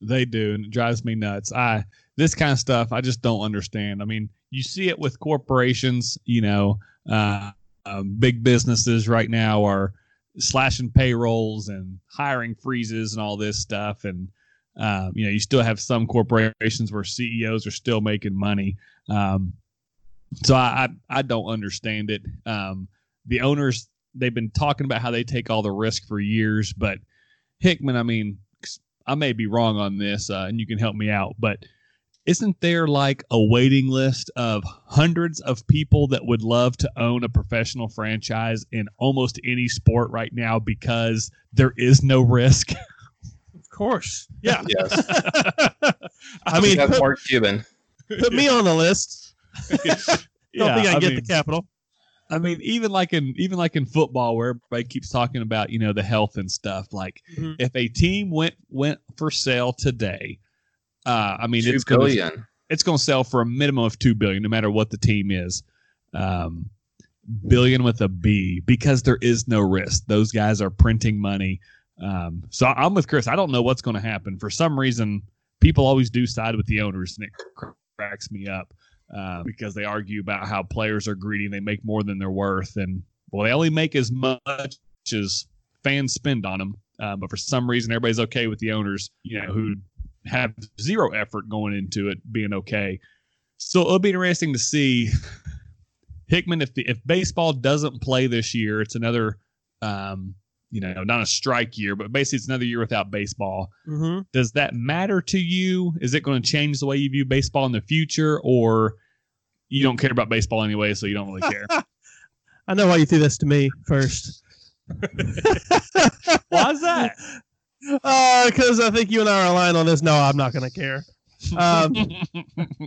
They do, and it drives me nuts. I this kind of stuff I just don't understand. I mean, you see it with corporations. You know, uh, um, big businesses right now are slashing payrolls and hiring freezes and all this stuff. And um, you know, you still have some corporations where CEOs are still making money. Um, so I, I, I don't understand it. Um, the owners they've been talking about how they take all the risk for years, but Hickman, I mean, I may be wrong on this, uh, and you can help me out, but isn't there like a waiting list of hundreds of people that would love to own a professional franchise in almost any sport right now because there is no risk? <laughs> Of course. Yeah. Yes. <laughs> I mean, that's put, Mark Cuban. put me on the list. <laughs> Don't Yeah, think I, I get mean- the capital. I mean, even like in even like in football, where everybody keeps talking about you know the health and stuff. Like, Mhm. if a team went went for sale today, uh, I mean, it's going to it's going to sell for a minimum of two billion, no matter what the team is. Um, billion with a B because there is no risk. Those guys are printing money. Um, so I'm with Chris. I don't know what's going to happen. For some reason, people always do side with the owners, and it cracks me up uh, because they argue about how players are greedy and they make more than they're worth, and well, they only make as much as fans spend on them. Uh, but for some reason, everybody's okay with the owners, you know, who have zero effort going into it being okay. So it'll be interesting to see Hickman if the, if baseball doesn't play this year, it's another um, you know, not a strike year, but basically it's another year without baseball. Mm-hmm. Does that matter to you? Is it going to change the way you view baseball in the future or you don't care about baseball anyway, so you don't really care? <laughs> I know why you threw this to me first. <laughs> Why is that? <laughs> Because I think you and I are aligned on this. No, I'm not going to care. Um, <laughs>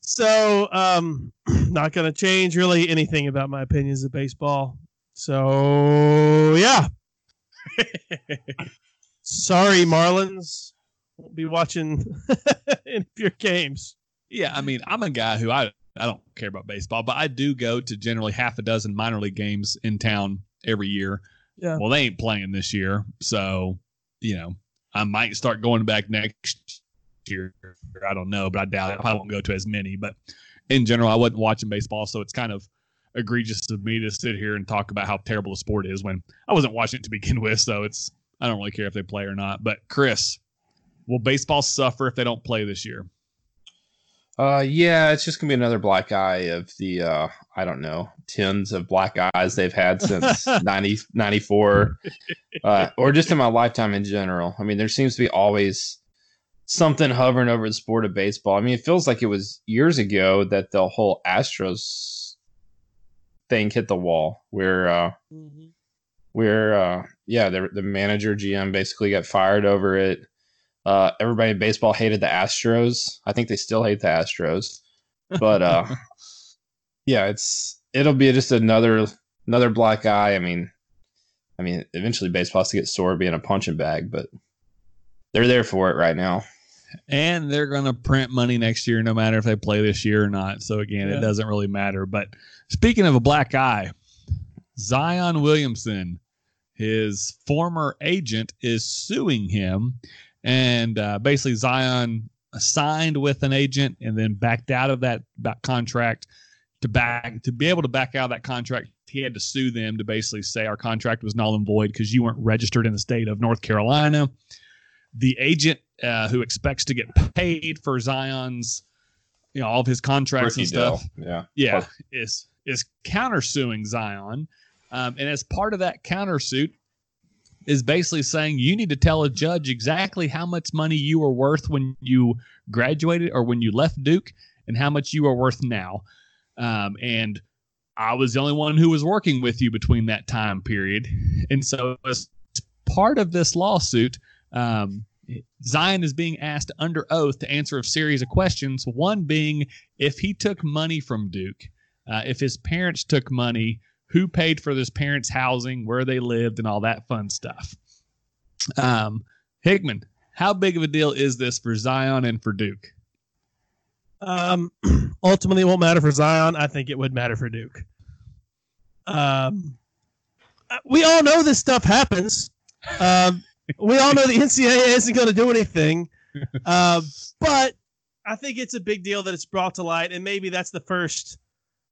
so, um, <clears throat> not going to change really anything about my opinions of baseball. So, yeah. <laughs> Sorry, Marlins. Won't be watching <laughs> any of your games. Yeah, I mean, I'm a guy who I I don't care about baseball, but I do go to generally half a dozen minor league games in town every year. Yeah. Well, they ain't playing this year, so you know I might start going back next year. I don't know, but I doubt it. I probably won't go to as many. But in general, I wasn't watching baseball, so it's kind of egregious of me to sit here and talk about how terrible the sport is when I wasn't watching it to begin with. So it's I don't really care if they play or not. But Chris, will baseball suffer if they don't play this year? Uh, yeah, it's just gonna be another black eye of the uh, I don't know, tens of black eyes they've had since <laughs> 90, 94, uh, or just in my lifetime in general. I mean, there seems to be always something hovering over the sport of baseball. I mean, it feels like it was years ago that the whole Astros thing hit the wall, where uh, where uh, yeah, the the manager GM basically got fired over it. Uh, everybody in baseball hated the Astros. I think they still hate the Astros, but uh, <laughs> yeah, it's it'll be just another another black eye. I mean, I mean, eventually baseball has to get sore being a punching bag, but they're there for it right now. and they're going to print money next year, no matter if they play this year or not. So again, Yeah. it doesn't really matter. But speaking of a black eye, Zion Williamson, his former agent, is suing him, and uh, basically Zion signed with an agent and then backed out of that, contract. To back to be able to back out of that contract, he had to sue them to basically say our contract was null and void because you weren't registered in the state of North Carolina. The agent uh, who expects to get paid for Zion's, you know, all of his contracts Rookie and stuff. Yeah. Yeah, is is countersuing Zion, um, and as part of that countersuit, is basically saying you need to tell a judge exactly how much money you were worth when you graduated or when you left Duke, and how much you are worth now. Um, and I was the only one who was working with you between that time period, and so as part of this lawsuit. Um, Zion is being asked under oath to answer a series of questions. One being if he took money from Duke, uh, if his parents took money, who paid for his parents' housing, where they lived, and all that fun stuff. Um, Hickman, how big of a deal is this for Zion and for Duke? Um, <clears throat> ultimately, it won't matter for Zion. I think it would matter for Duke. Um, we all know this stuff happens. Um, we all know the NCAA isn't going to do anything. <laughs> Uh, but I think it's a big deal that it's brought to light, and maybe that's the first.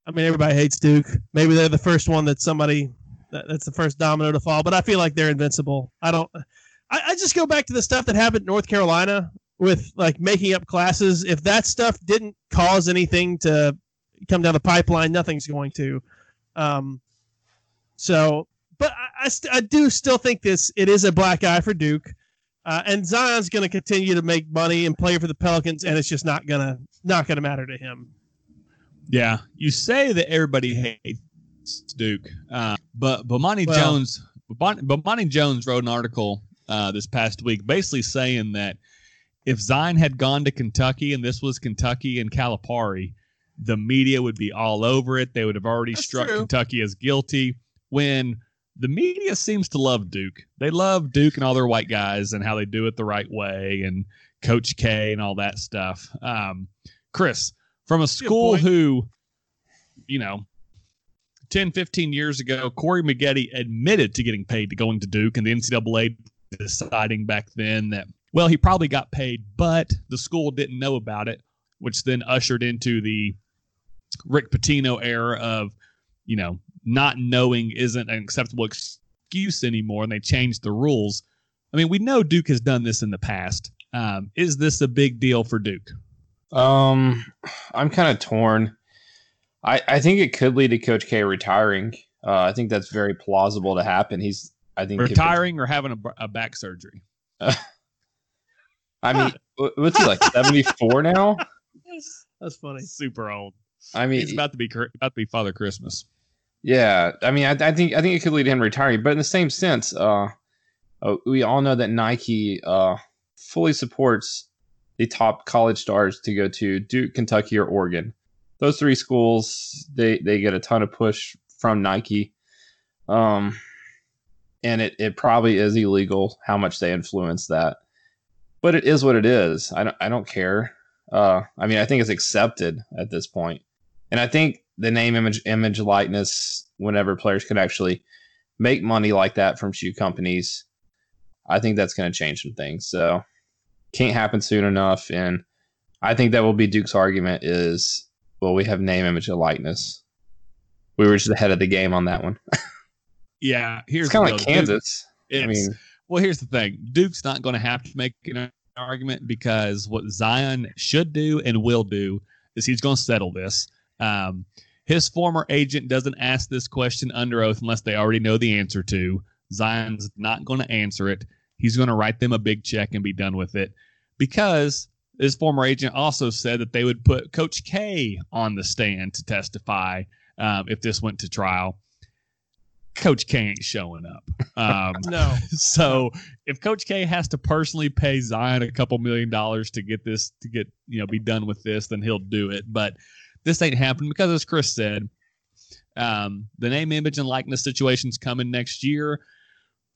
I mean, everybody hates Duke. Maybe they're the first one that somebody that, that's the first domino to fall. But I feel like they're invincible. I don't. I, I just go back to the stuff that happened in North Carolina with like making up classes. If that stuff didn't cause anything to come down the pipeline, nothing's going to. Um, so, but I, I, st- I do still think this it is a black eye for Duke, uh, and Zion's going to continue to make money and play for the Pelicans, and it's just not gonna not gonna matter to him. Yeah, you say that everybody hates Duke, uh, but Bomani Well- Jones, Bomani, Jones wrote an article uh, this past week, basically saying that if Zion had gone to Kentucky and this was Kentucky and Calipari, the media would be all over it. They would have already struck true. Kentucky as guilty. When the media seems to love Duke, they love Duke and all their white guys and how they do it the right way and Coach K and all that stuff. Um, Chris, from a school point. who, you know, 10, 15 years ago, Corey Maggette admitted to getting paid to going to Duke, and the NCAA deciding back then that, well, he probably got paid, but the school didn't know about it, which then ushered into the Rick Pitino era of, you know, not knowing isn't an acceptable excuse anymore, and they changed the rules. I mean, we know Duke has done this in the past. Um, is this a big deal for Duke? Um, I'm kind of torn. I I think it could lead to Coach K retiring. Uh, I think that's very plausible to happen. He's I think Retiring or having a, a back surgery? <laughs> I mean, wh- what's he like 74 now? <laughs> That's funny. Super old. I mean, He's about to be about to be Father Christmas. Yeah, I mean, I, I think I think it could lead to him retiring, but in the same sense, uh, uh, we all know that Nike uh, fully supports the top college stars to go to Duke, Kentucky, or Oregon. Those three schools, they they get a ton of push from Nike, um, and it it probably is illegal how much they influence that, but it is what it is. I don't I don't care. Uh, I mean, I think it's accepted at this. And I think the name, image, image, likeness, whenever players can actually make money like that from shoe companies, I think that's going to change some things. So can't happen soon enough. And I think that will be Duke's argument is, well, we have name, image, and likeness. We were just ahead of the game on that one. <laughs> Yeah, here's kind of like deal. Duke- Kansas. I mean, well, here's the thing: Duke's not going to have to make an argument because what Zion should do and will do is he's going to settle this. Um, his former agent doesn't ask this question under oath unless they already know the answer to. Zion's not going to answer it. He's going to write them a big check and be done with it because his former agent also said that they would put Coach K on the stand to testify um, if this went to trial. Coach K ain't showing up. Um, <laughs> No, so if Coach K has to personally pay Zion a couple million dollars to get this to get you know be done with this, then he'll do it. But this ain't happening because, as Chris said, um, the name, image, and likeness situation's coming next year.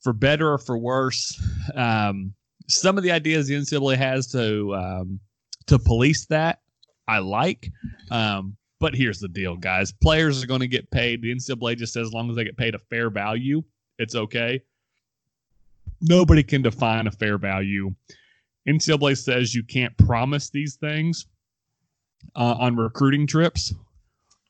For better or for worse. Um, some of the ideas the NCAA has to um, to police that, I like. Um, but here's the deal, guys: players are going to get paid. The NCAA just says as long as they get paid a fair value, it's okay. Nobody can define a fair value. NCAA says you can't promise these things uh, on recruiting trips.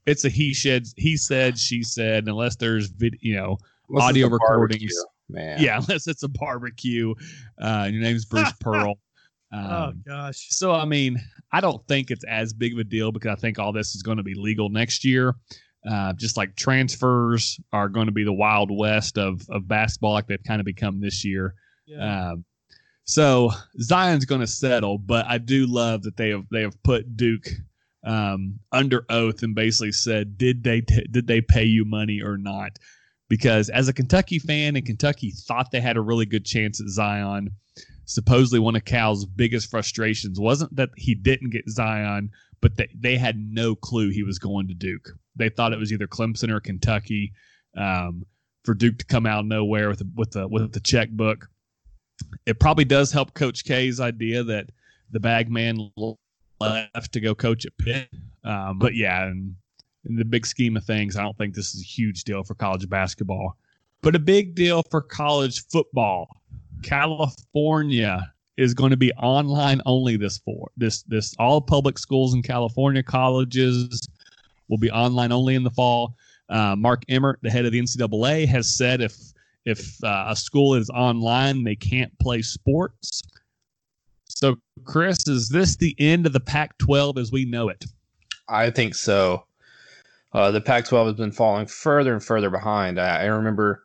It's a he said, he said, she said, unless there's vid, you know, Unless audio a barbecue, recordings. Man. yeah, <laughs> unless it's a barbecue. Uh, and your name's Bruce <laughs> Pearl. oh Um, gosh. so I mean, I don't think it's as big of a deal because I think all this is going to be legal next year. Uh, just like transfers are going to be the wild west of of basketball, like they've kind of become this year. Yeah. Um, so Zion's going to settle, but I do love that they have they have put Duke um, under oath and basically said, did they t- did they pay you money or not? Because as a Kentucky fan, and Kentucky thought they had a really good chance at Zion. Supposedly, one of Cal's biggest frustrations wasn't that he didn't get Zion, but that they had no clue he was going to Duke. They thought it was either Clemson or Kentucky. Um, for Duke to come out of nowhere with with the with the checkbook, it probably does help Coach K's idea that the bag man left to go coach at Pitt. Um, but yeah, in, in the big scheme of things, I don't think this is a huge deal for college basketball, but a big deal for college football. California is going to be online only this for this this all public schools in California colleges will be online only in the fall. Uh, Mark Emmert, the head of the NCAA, has said if if uh, a school is online, they can't play sports. So, Chris, is this the end of the Pac-12 as we know it? I think so. Uh, the Pac-12 has been falling further and further behind. I, I remember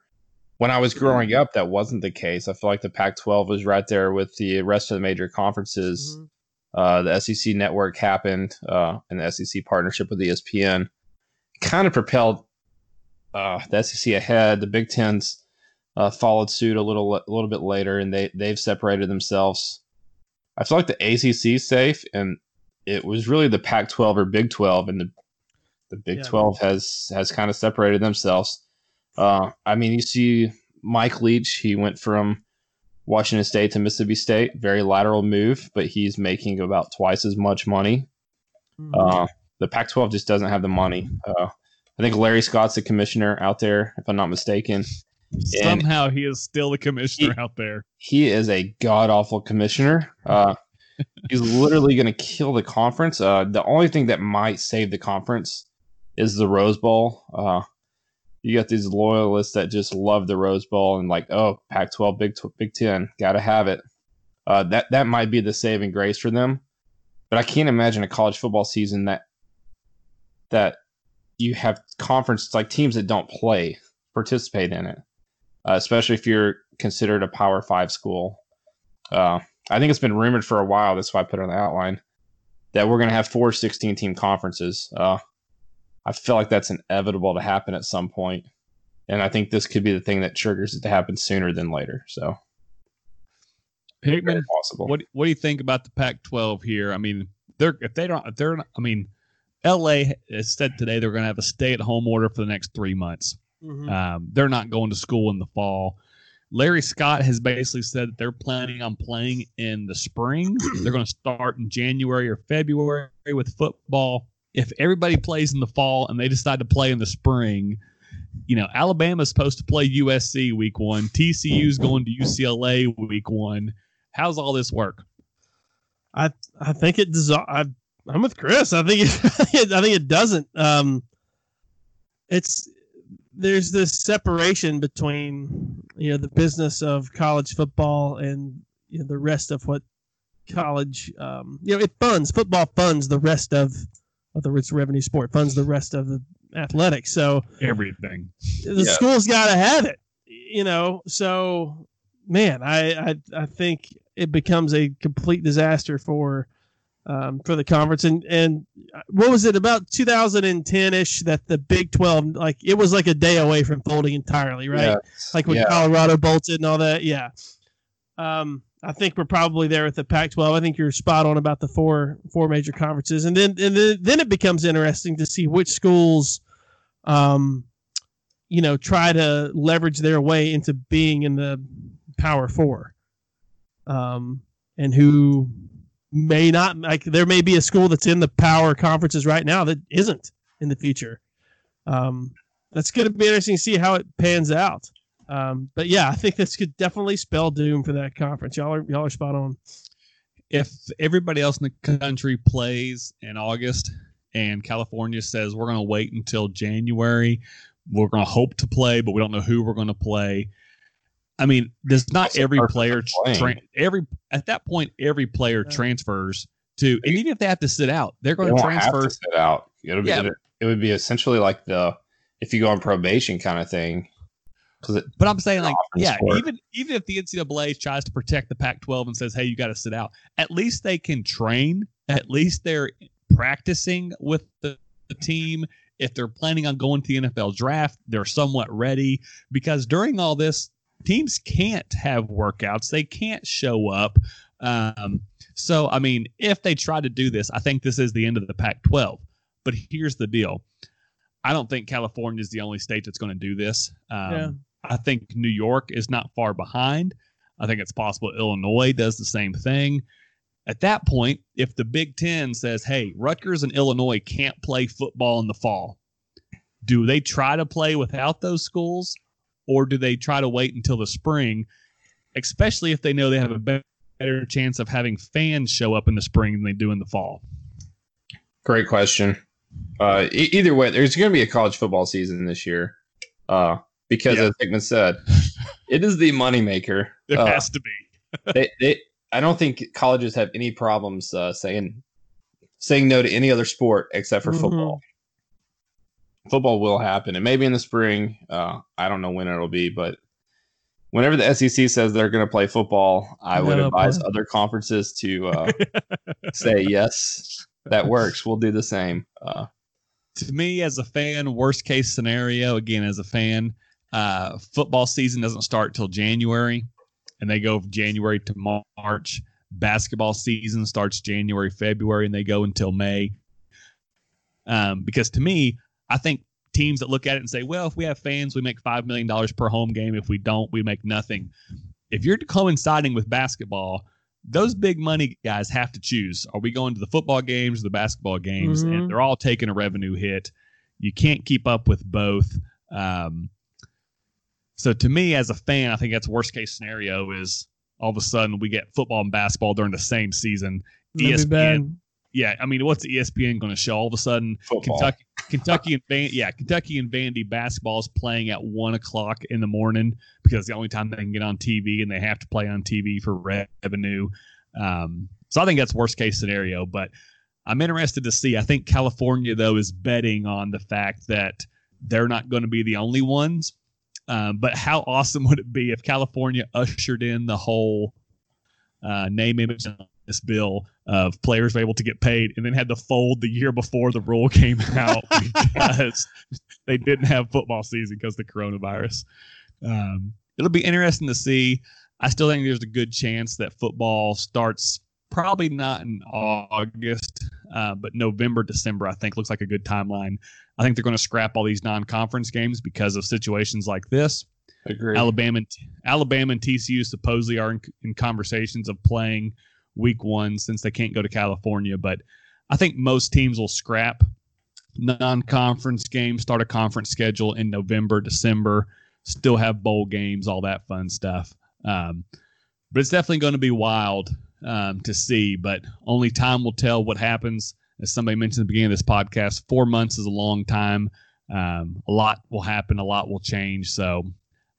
when I was growing up, that wasn't the case. I feel like the Pac-12 was right there with the rest of the major conferences. Mhm. Uh, the SEC network happened, uh, and the SEC partnership with ESPN kind of propelled uh, the SEC ahead. The Big Ten's uh, followed suit a little a little bit later, and they they've separated themselves. I feel like the ACC safe, and it was really the Pac-12 or Big 12, and the the Big Yeah. 12 has has kind of separated themselves. Uh, I mean, you see Mike Leach. He went from Washington State to Mississippi State. Very lateral move, but he's making about twice as much money. Mhm. Uh, the Pac-12 just doesn't have the money. Uh, I think Larry Scott's the commissioner out there, if I'm not mistaken. Somehow he is still the commissioner out there. He is a god awful commissioner. Uh, <laughs> he's literally going to kill the conference. Uh, the only thing that might save the conference is the Rose Bowl. Uh, you got these loyalists that just love the Rose Bowl and like, oh, Pac-12, Big Big Ten, got to have it. Uh, that that might be the saving grace for them. But I can't imagine a college football season that that you have conferences like teams that don't play participate in it, uh, especially if you're considered a Power Five school. Uh, I think it's been rumored for a while. That's why I put it on the outline that we're going to have four 16 team conferences. Uh, I feel like that's inevitable to happen at some point, and I think this could be the thing that triggers it to happen sooner than later. So, very Hickman, possible. what what do you think about the Pac-12 here? I mean, they're if they don't, if they're, not, I mean, LA has said today they're going to have a stay-at-home order for the next three months. Mhm. Um, they're not going to school in the fall. Larry Scott has basically said that they're planning on playing in the spring. they're going to start in January or February with football. If everybody plays in the fall and they decide to play in the spring, you know, Alabama's supposed to play USC week one. TCU's going to UCLA week one. How's all this work? I I think it does. I, I'm with Chris. I think it, <laughs> I think it doesn't. Um, it's there's this separation between you know the business of college football and you know, the rest of what college um, you know it funds football funds the rest of of the it's revenue sport funds the rest of the athletics. So Everything. the Yeah. school's got to have it, you know. So, man, I, I I think it becomes a complete disaster for um, for the conference. And and what was it about 2010 ish that the Big 12 like it was like a day away from folding entirely, right? Yeah. Like when Yeah. Colorado bolted and all that. Yeah. Um, I think we're probably there with the Pac-12. I think you're spot on about the four four major conferences, and then and then, then it becomes interesting to see which schools, um, you know, try to leverage their way into being in the Power Four, um, and who may not like there may be a school that's in the power conferences right now that isn't in the future. Um, that's going to be interesting to see how it pans out. Um, but yeah, I think this could definitely spell doom for that conference. Y'all are y'all are spot on. If everybody else in the country plays in August and California says we're going to wait until January, we're going to hope to play, but we don't know who we're going to play. I mean, does not That's every player tra- every at that point every player Yeah. transfers to, and even if they have to sit out, they're They going to won't have transfer. to sit out. It'll be, Yeah. it, it would be essentially like the if you go on probation kind of thing. 'Cause it, But I'm saying, like, yeah, sport. even even if the NCAA tries to protect the Pac-12 and says, "Hey, you got to sit out," at least they can train. At least they're practicing with the, the team. If they're planning on going to the NFL draft, they're somewhat ready. Because during all this, teams can't have workouts. They can't show up. Um, so, I mean, if they try to do this, I think this is the end of the Pac-12. But here's the deal: I don't think California is the only state that's going to do this. Um, Yeah. I think New York is not far behind. I think it's possible Illinois does the same thing. At that point, if the Big Ten says, hey, Rutgers and Illinois can't play football in the fall, do they try to play without those schools or do they try to wait until the spring, especially if they know they have a better chance of having fans show up in the spring than they do in the fall? great question. Uh, e- either way, there's going to be a college football season this year. Uh, because Yeah. as Hickman said, <laughs> it is the moneymaker. There Uh, has to be. <laughs> they, they, I don't think colleges have any problems uh, saying saying no to any other sport except for Mhm. football. Football will happen, and maybe in the spring. Uh, I don't know when it'll be, but whenever the SEC says they're going to play football, I would No, advise play. other conferences to uh, <laughs> say yes, that works. We'll do the same. Uh, to me as a fan worst case scenario again as a fan uh football season doesn't start till january and they go from january to march basketball season starts january february and they go until may um because to me i think teams that look at it and say well if we have fans we make five million dollars per home game if we don't we make nothing if you're coinciding with basketball those big money guys have to choose. Are we going to the football games or the basketball games? Mhm. And they're all taking a revenue hit. You can't keep up with both. Um, so to me, as a fan, I think that's worst case scenario is all of a sudden we get football and basketball during the same season. That'd be ESPN bad. Yeah, I mean, what's ESPN going to show? All of a sudden, football. Kentucky, Kentucky and Van, yeah, Kentucky and Vandy basketball is playing at one o'clock in the morning because it's the only time they can get on TV, and they have to play on TV for revenue. Um, so I think that's worst case scenario. But I'm interested to see. I think California though is betting on the fact that they're not going to be the only ones. Um, but how awesome would it be if California ushered in the whole uh, name, image, and this bill of players were able to get paid and then had to fold the year before the rule came <laughs> out because they didn't have football season because of the coronavirus. Um, it'll be interesting to see. I still think there's a good chance that football starts probably not in August, uh, but November, December, I think looks like a good timeline. I think they're going to scrap all these non-conference games because of situations like this. Agree. Alabama, and, Alabama and TCU supposedly are in, in conversations of playing week one since they can't go to California. But I think most teams will scrap non-conference games, start a conference schedule in November, December, still have bowl games, all that fun stuff. Um, but it's definitely going to be wild um, to see. But only time will tell what happens. As somebody mentioned at the beginning of this podcast, four months is a long time. Um, a lot will happen. A lot will change. So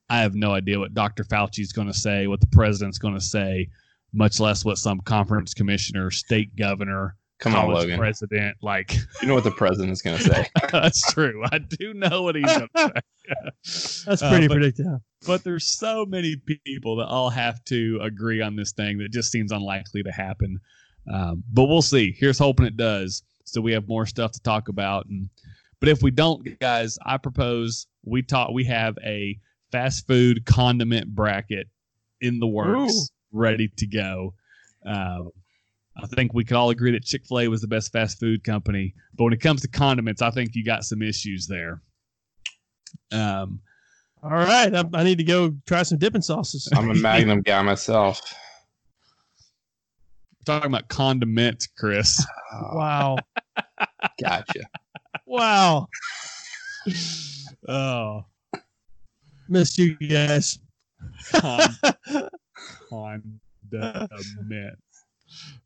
I have no idea what Dr. Fauci is going to say, what the president's going to say, much less what some conference commissioner, state governor, Come on, Logan. president, like <laughs> You know what the president's going to say. <laughs> that's true. I do know what he's going to say. <laughs> That's Uh, pretty but- predictable. but there's so many people that all have to agree on this thing that just seems unlikely to happen. Um, but we'll see. Here's hoping it does. So we have more stuff to talk about. And but if we don't, guys, I propose we talk. We have a fast food condiment bracket in the works, Ooh. ready to go. Um, I think we could all agree that Chick Fil A was the best fast food company. But when it comes to condiments, I think you got some issues there. Um, All right, I, I need to go try some dipping sauces. I'm a Magnum guy myself. we're talking about condiments, Chris. Oh, Wow, Gotcha. wow, Oh, missed you guys. con- <laughs>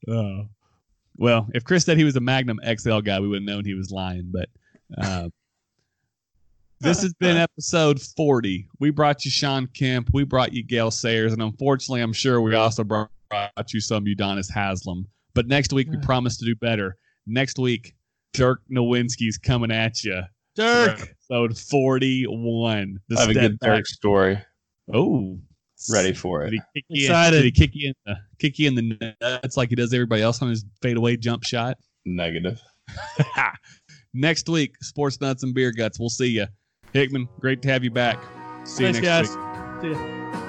condiments. Oh, well, if Chris said he was a Magnum XL guy, we would have known he was lying. But uh, <laughs> this has been episode 40. We brought you Sean Kemp. We brought you Gale Sayers. And unfortunately, I'm sure we also brought you some Udonis Haslem. But next week, we promise to do better. Next week, Dirk Nowitzki's coming at you. Dirk, Episode 41. The I have a good. Dirk story. Oh, Ready for did it. he kick you? In, Excited. did he kick you in the kick you in the nuts like he does everybody else on his fadeaway jump shot? Negative. Next week, sports nuts and beer guts. We'll see you, Hickman. Great to have you back. See Thanks, you next guys. week. See ya.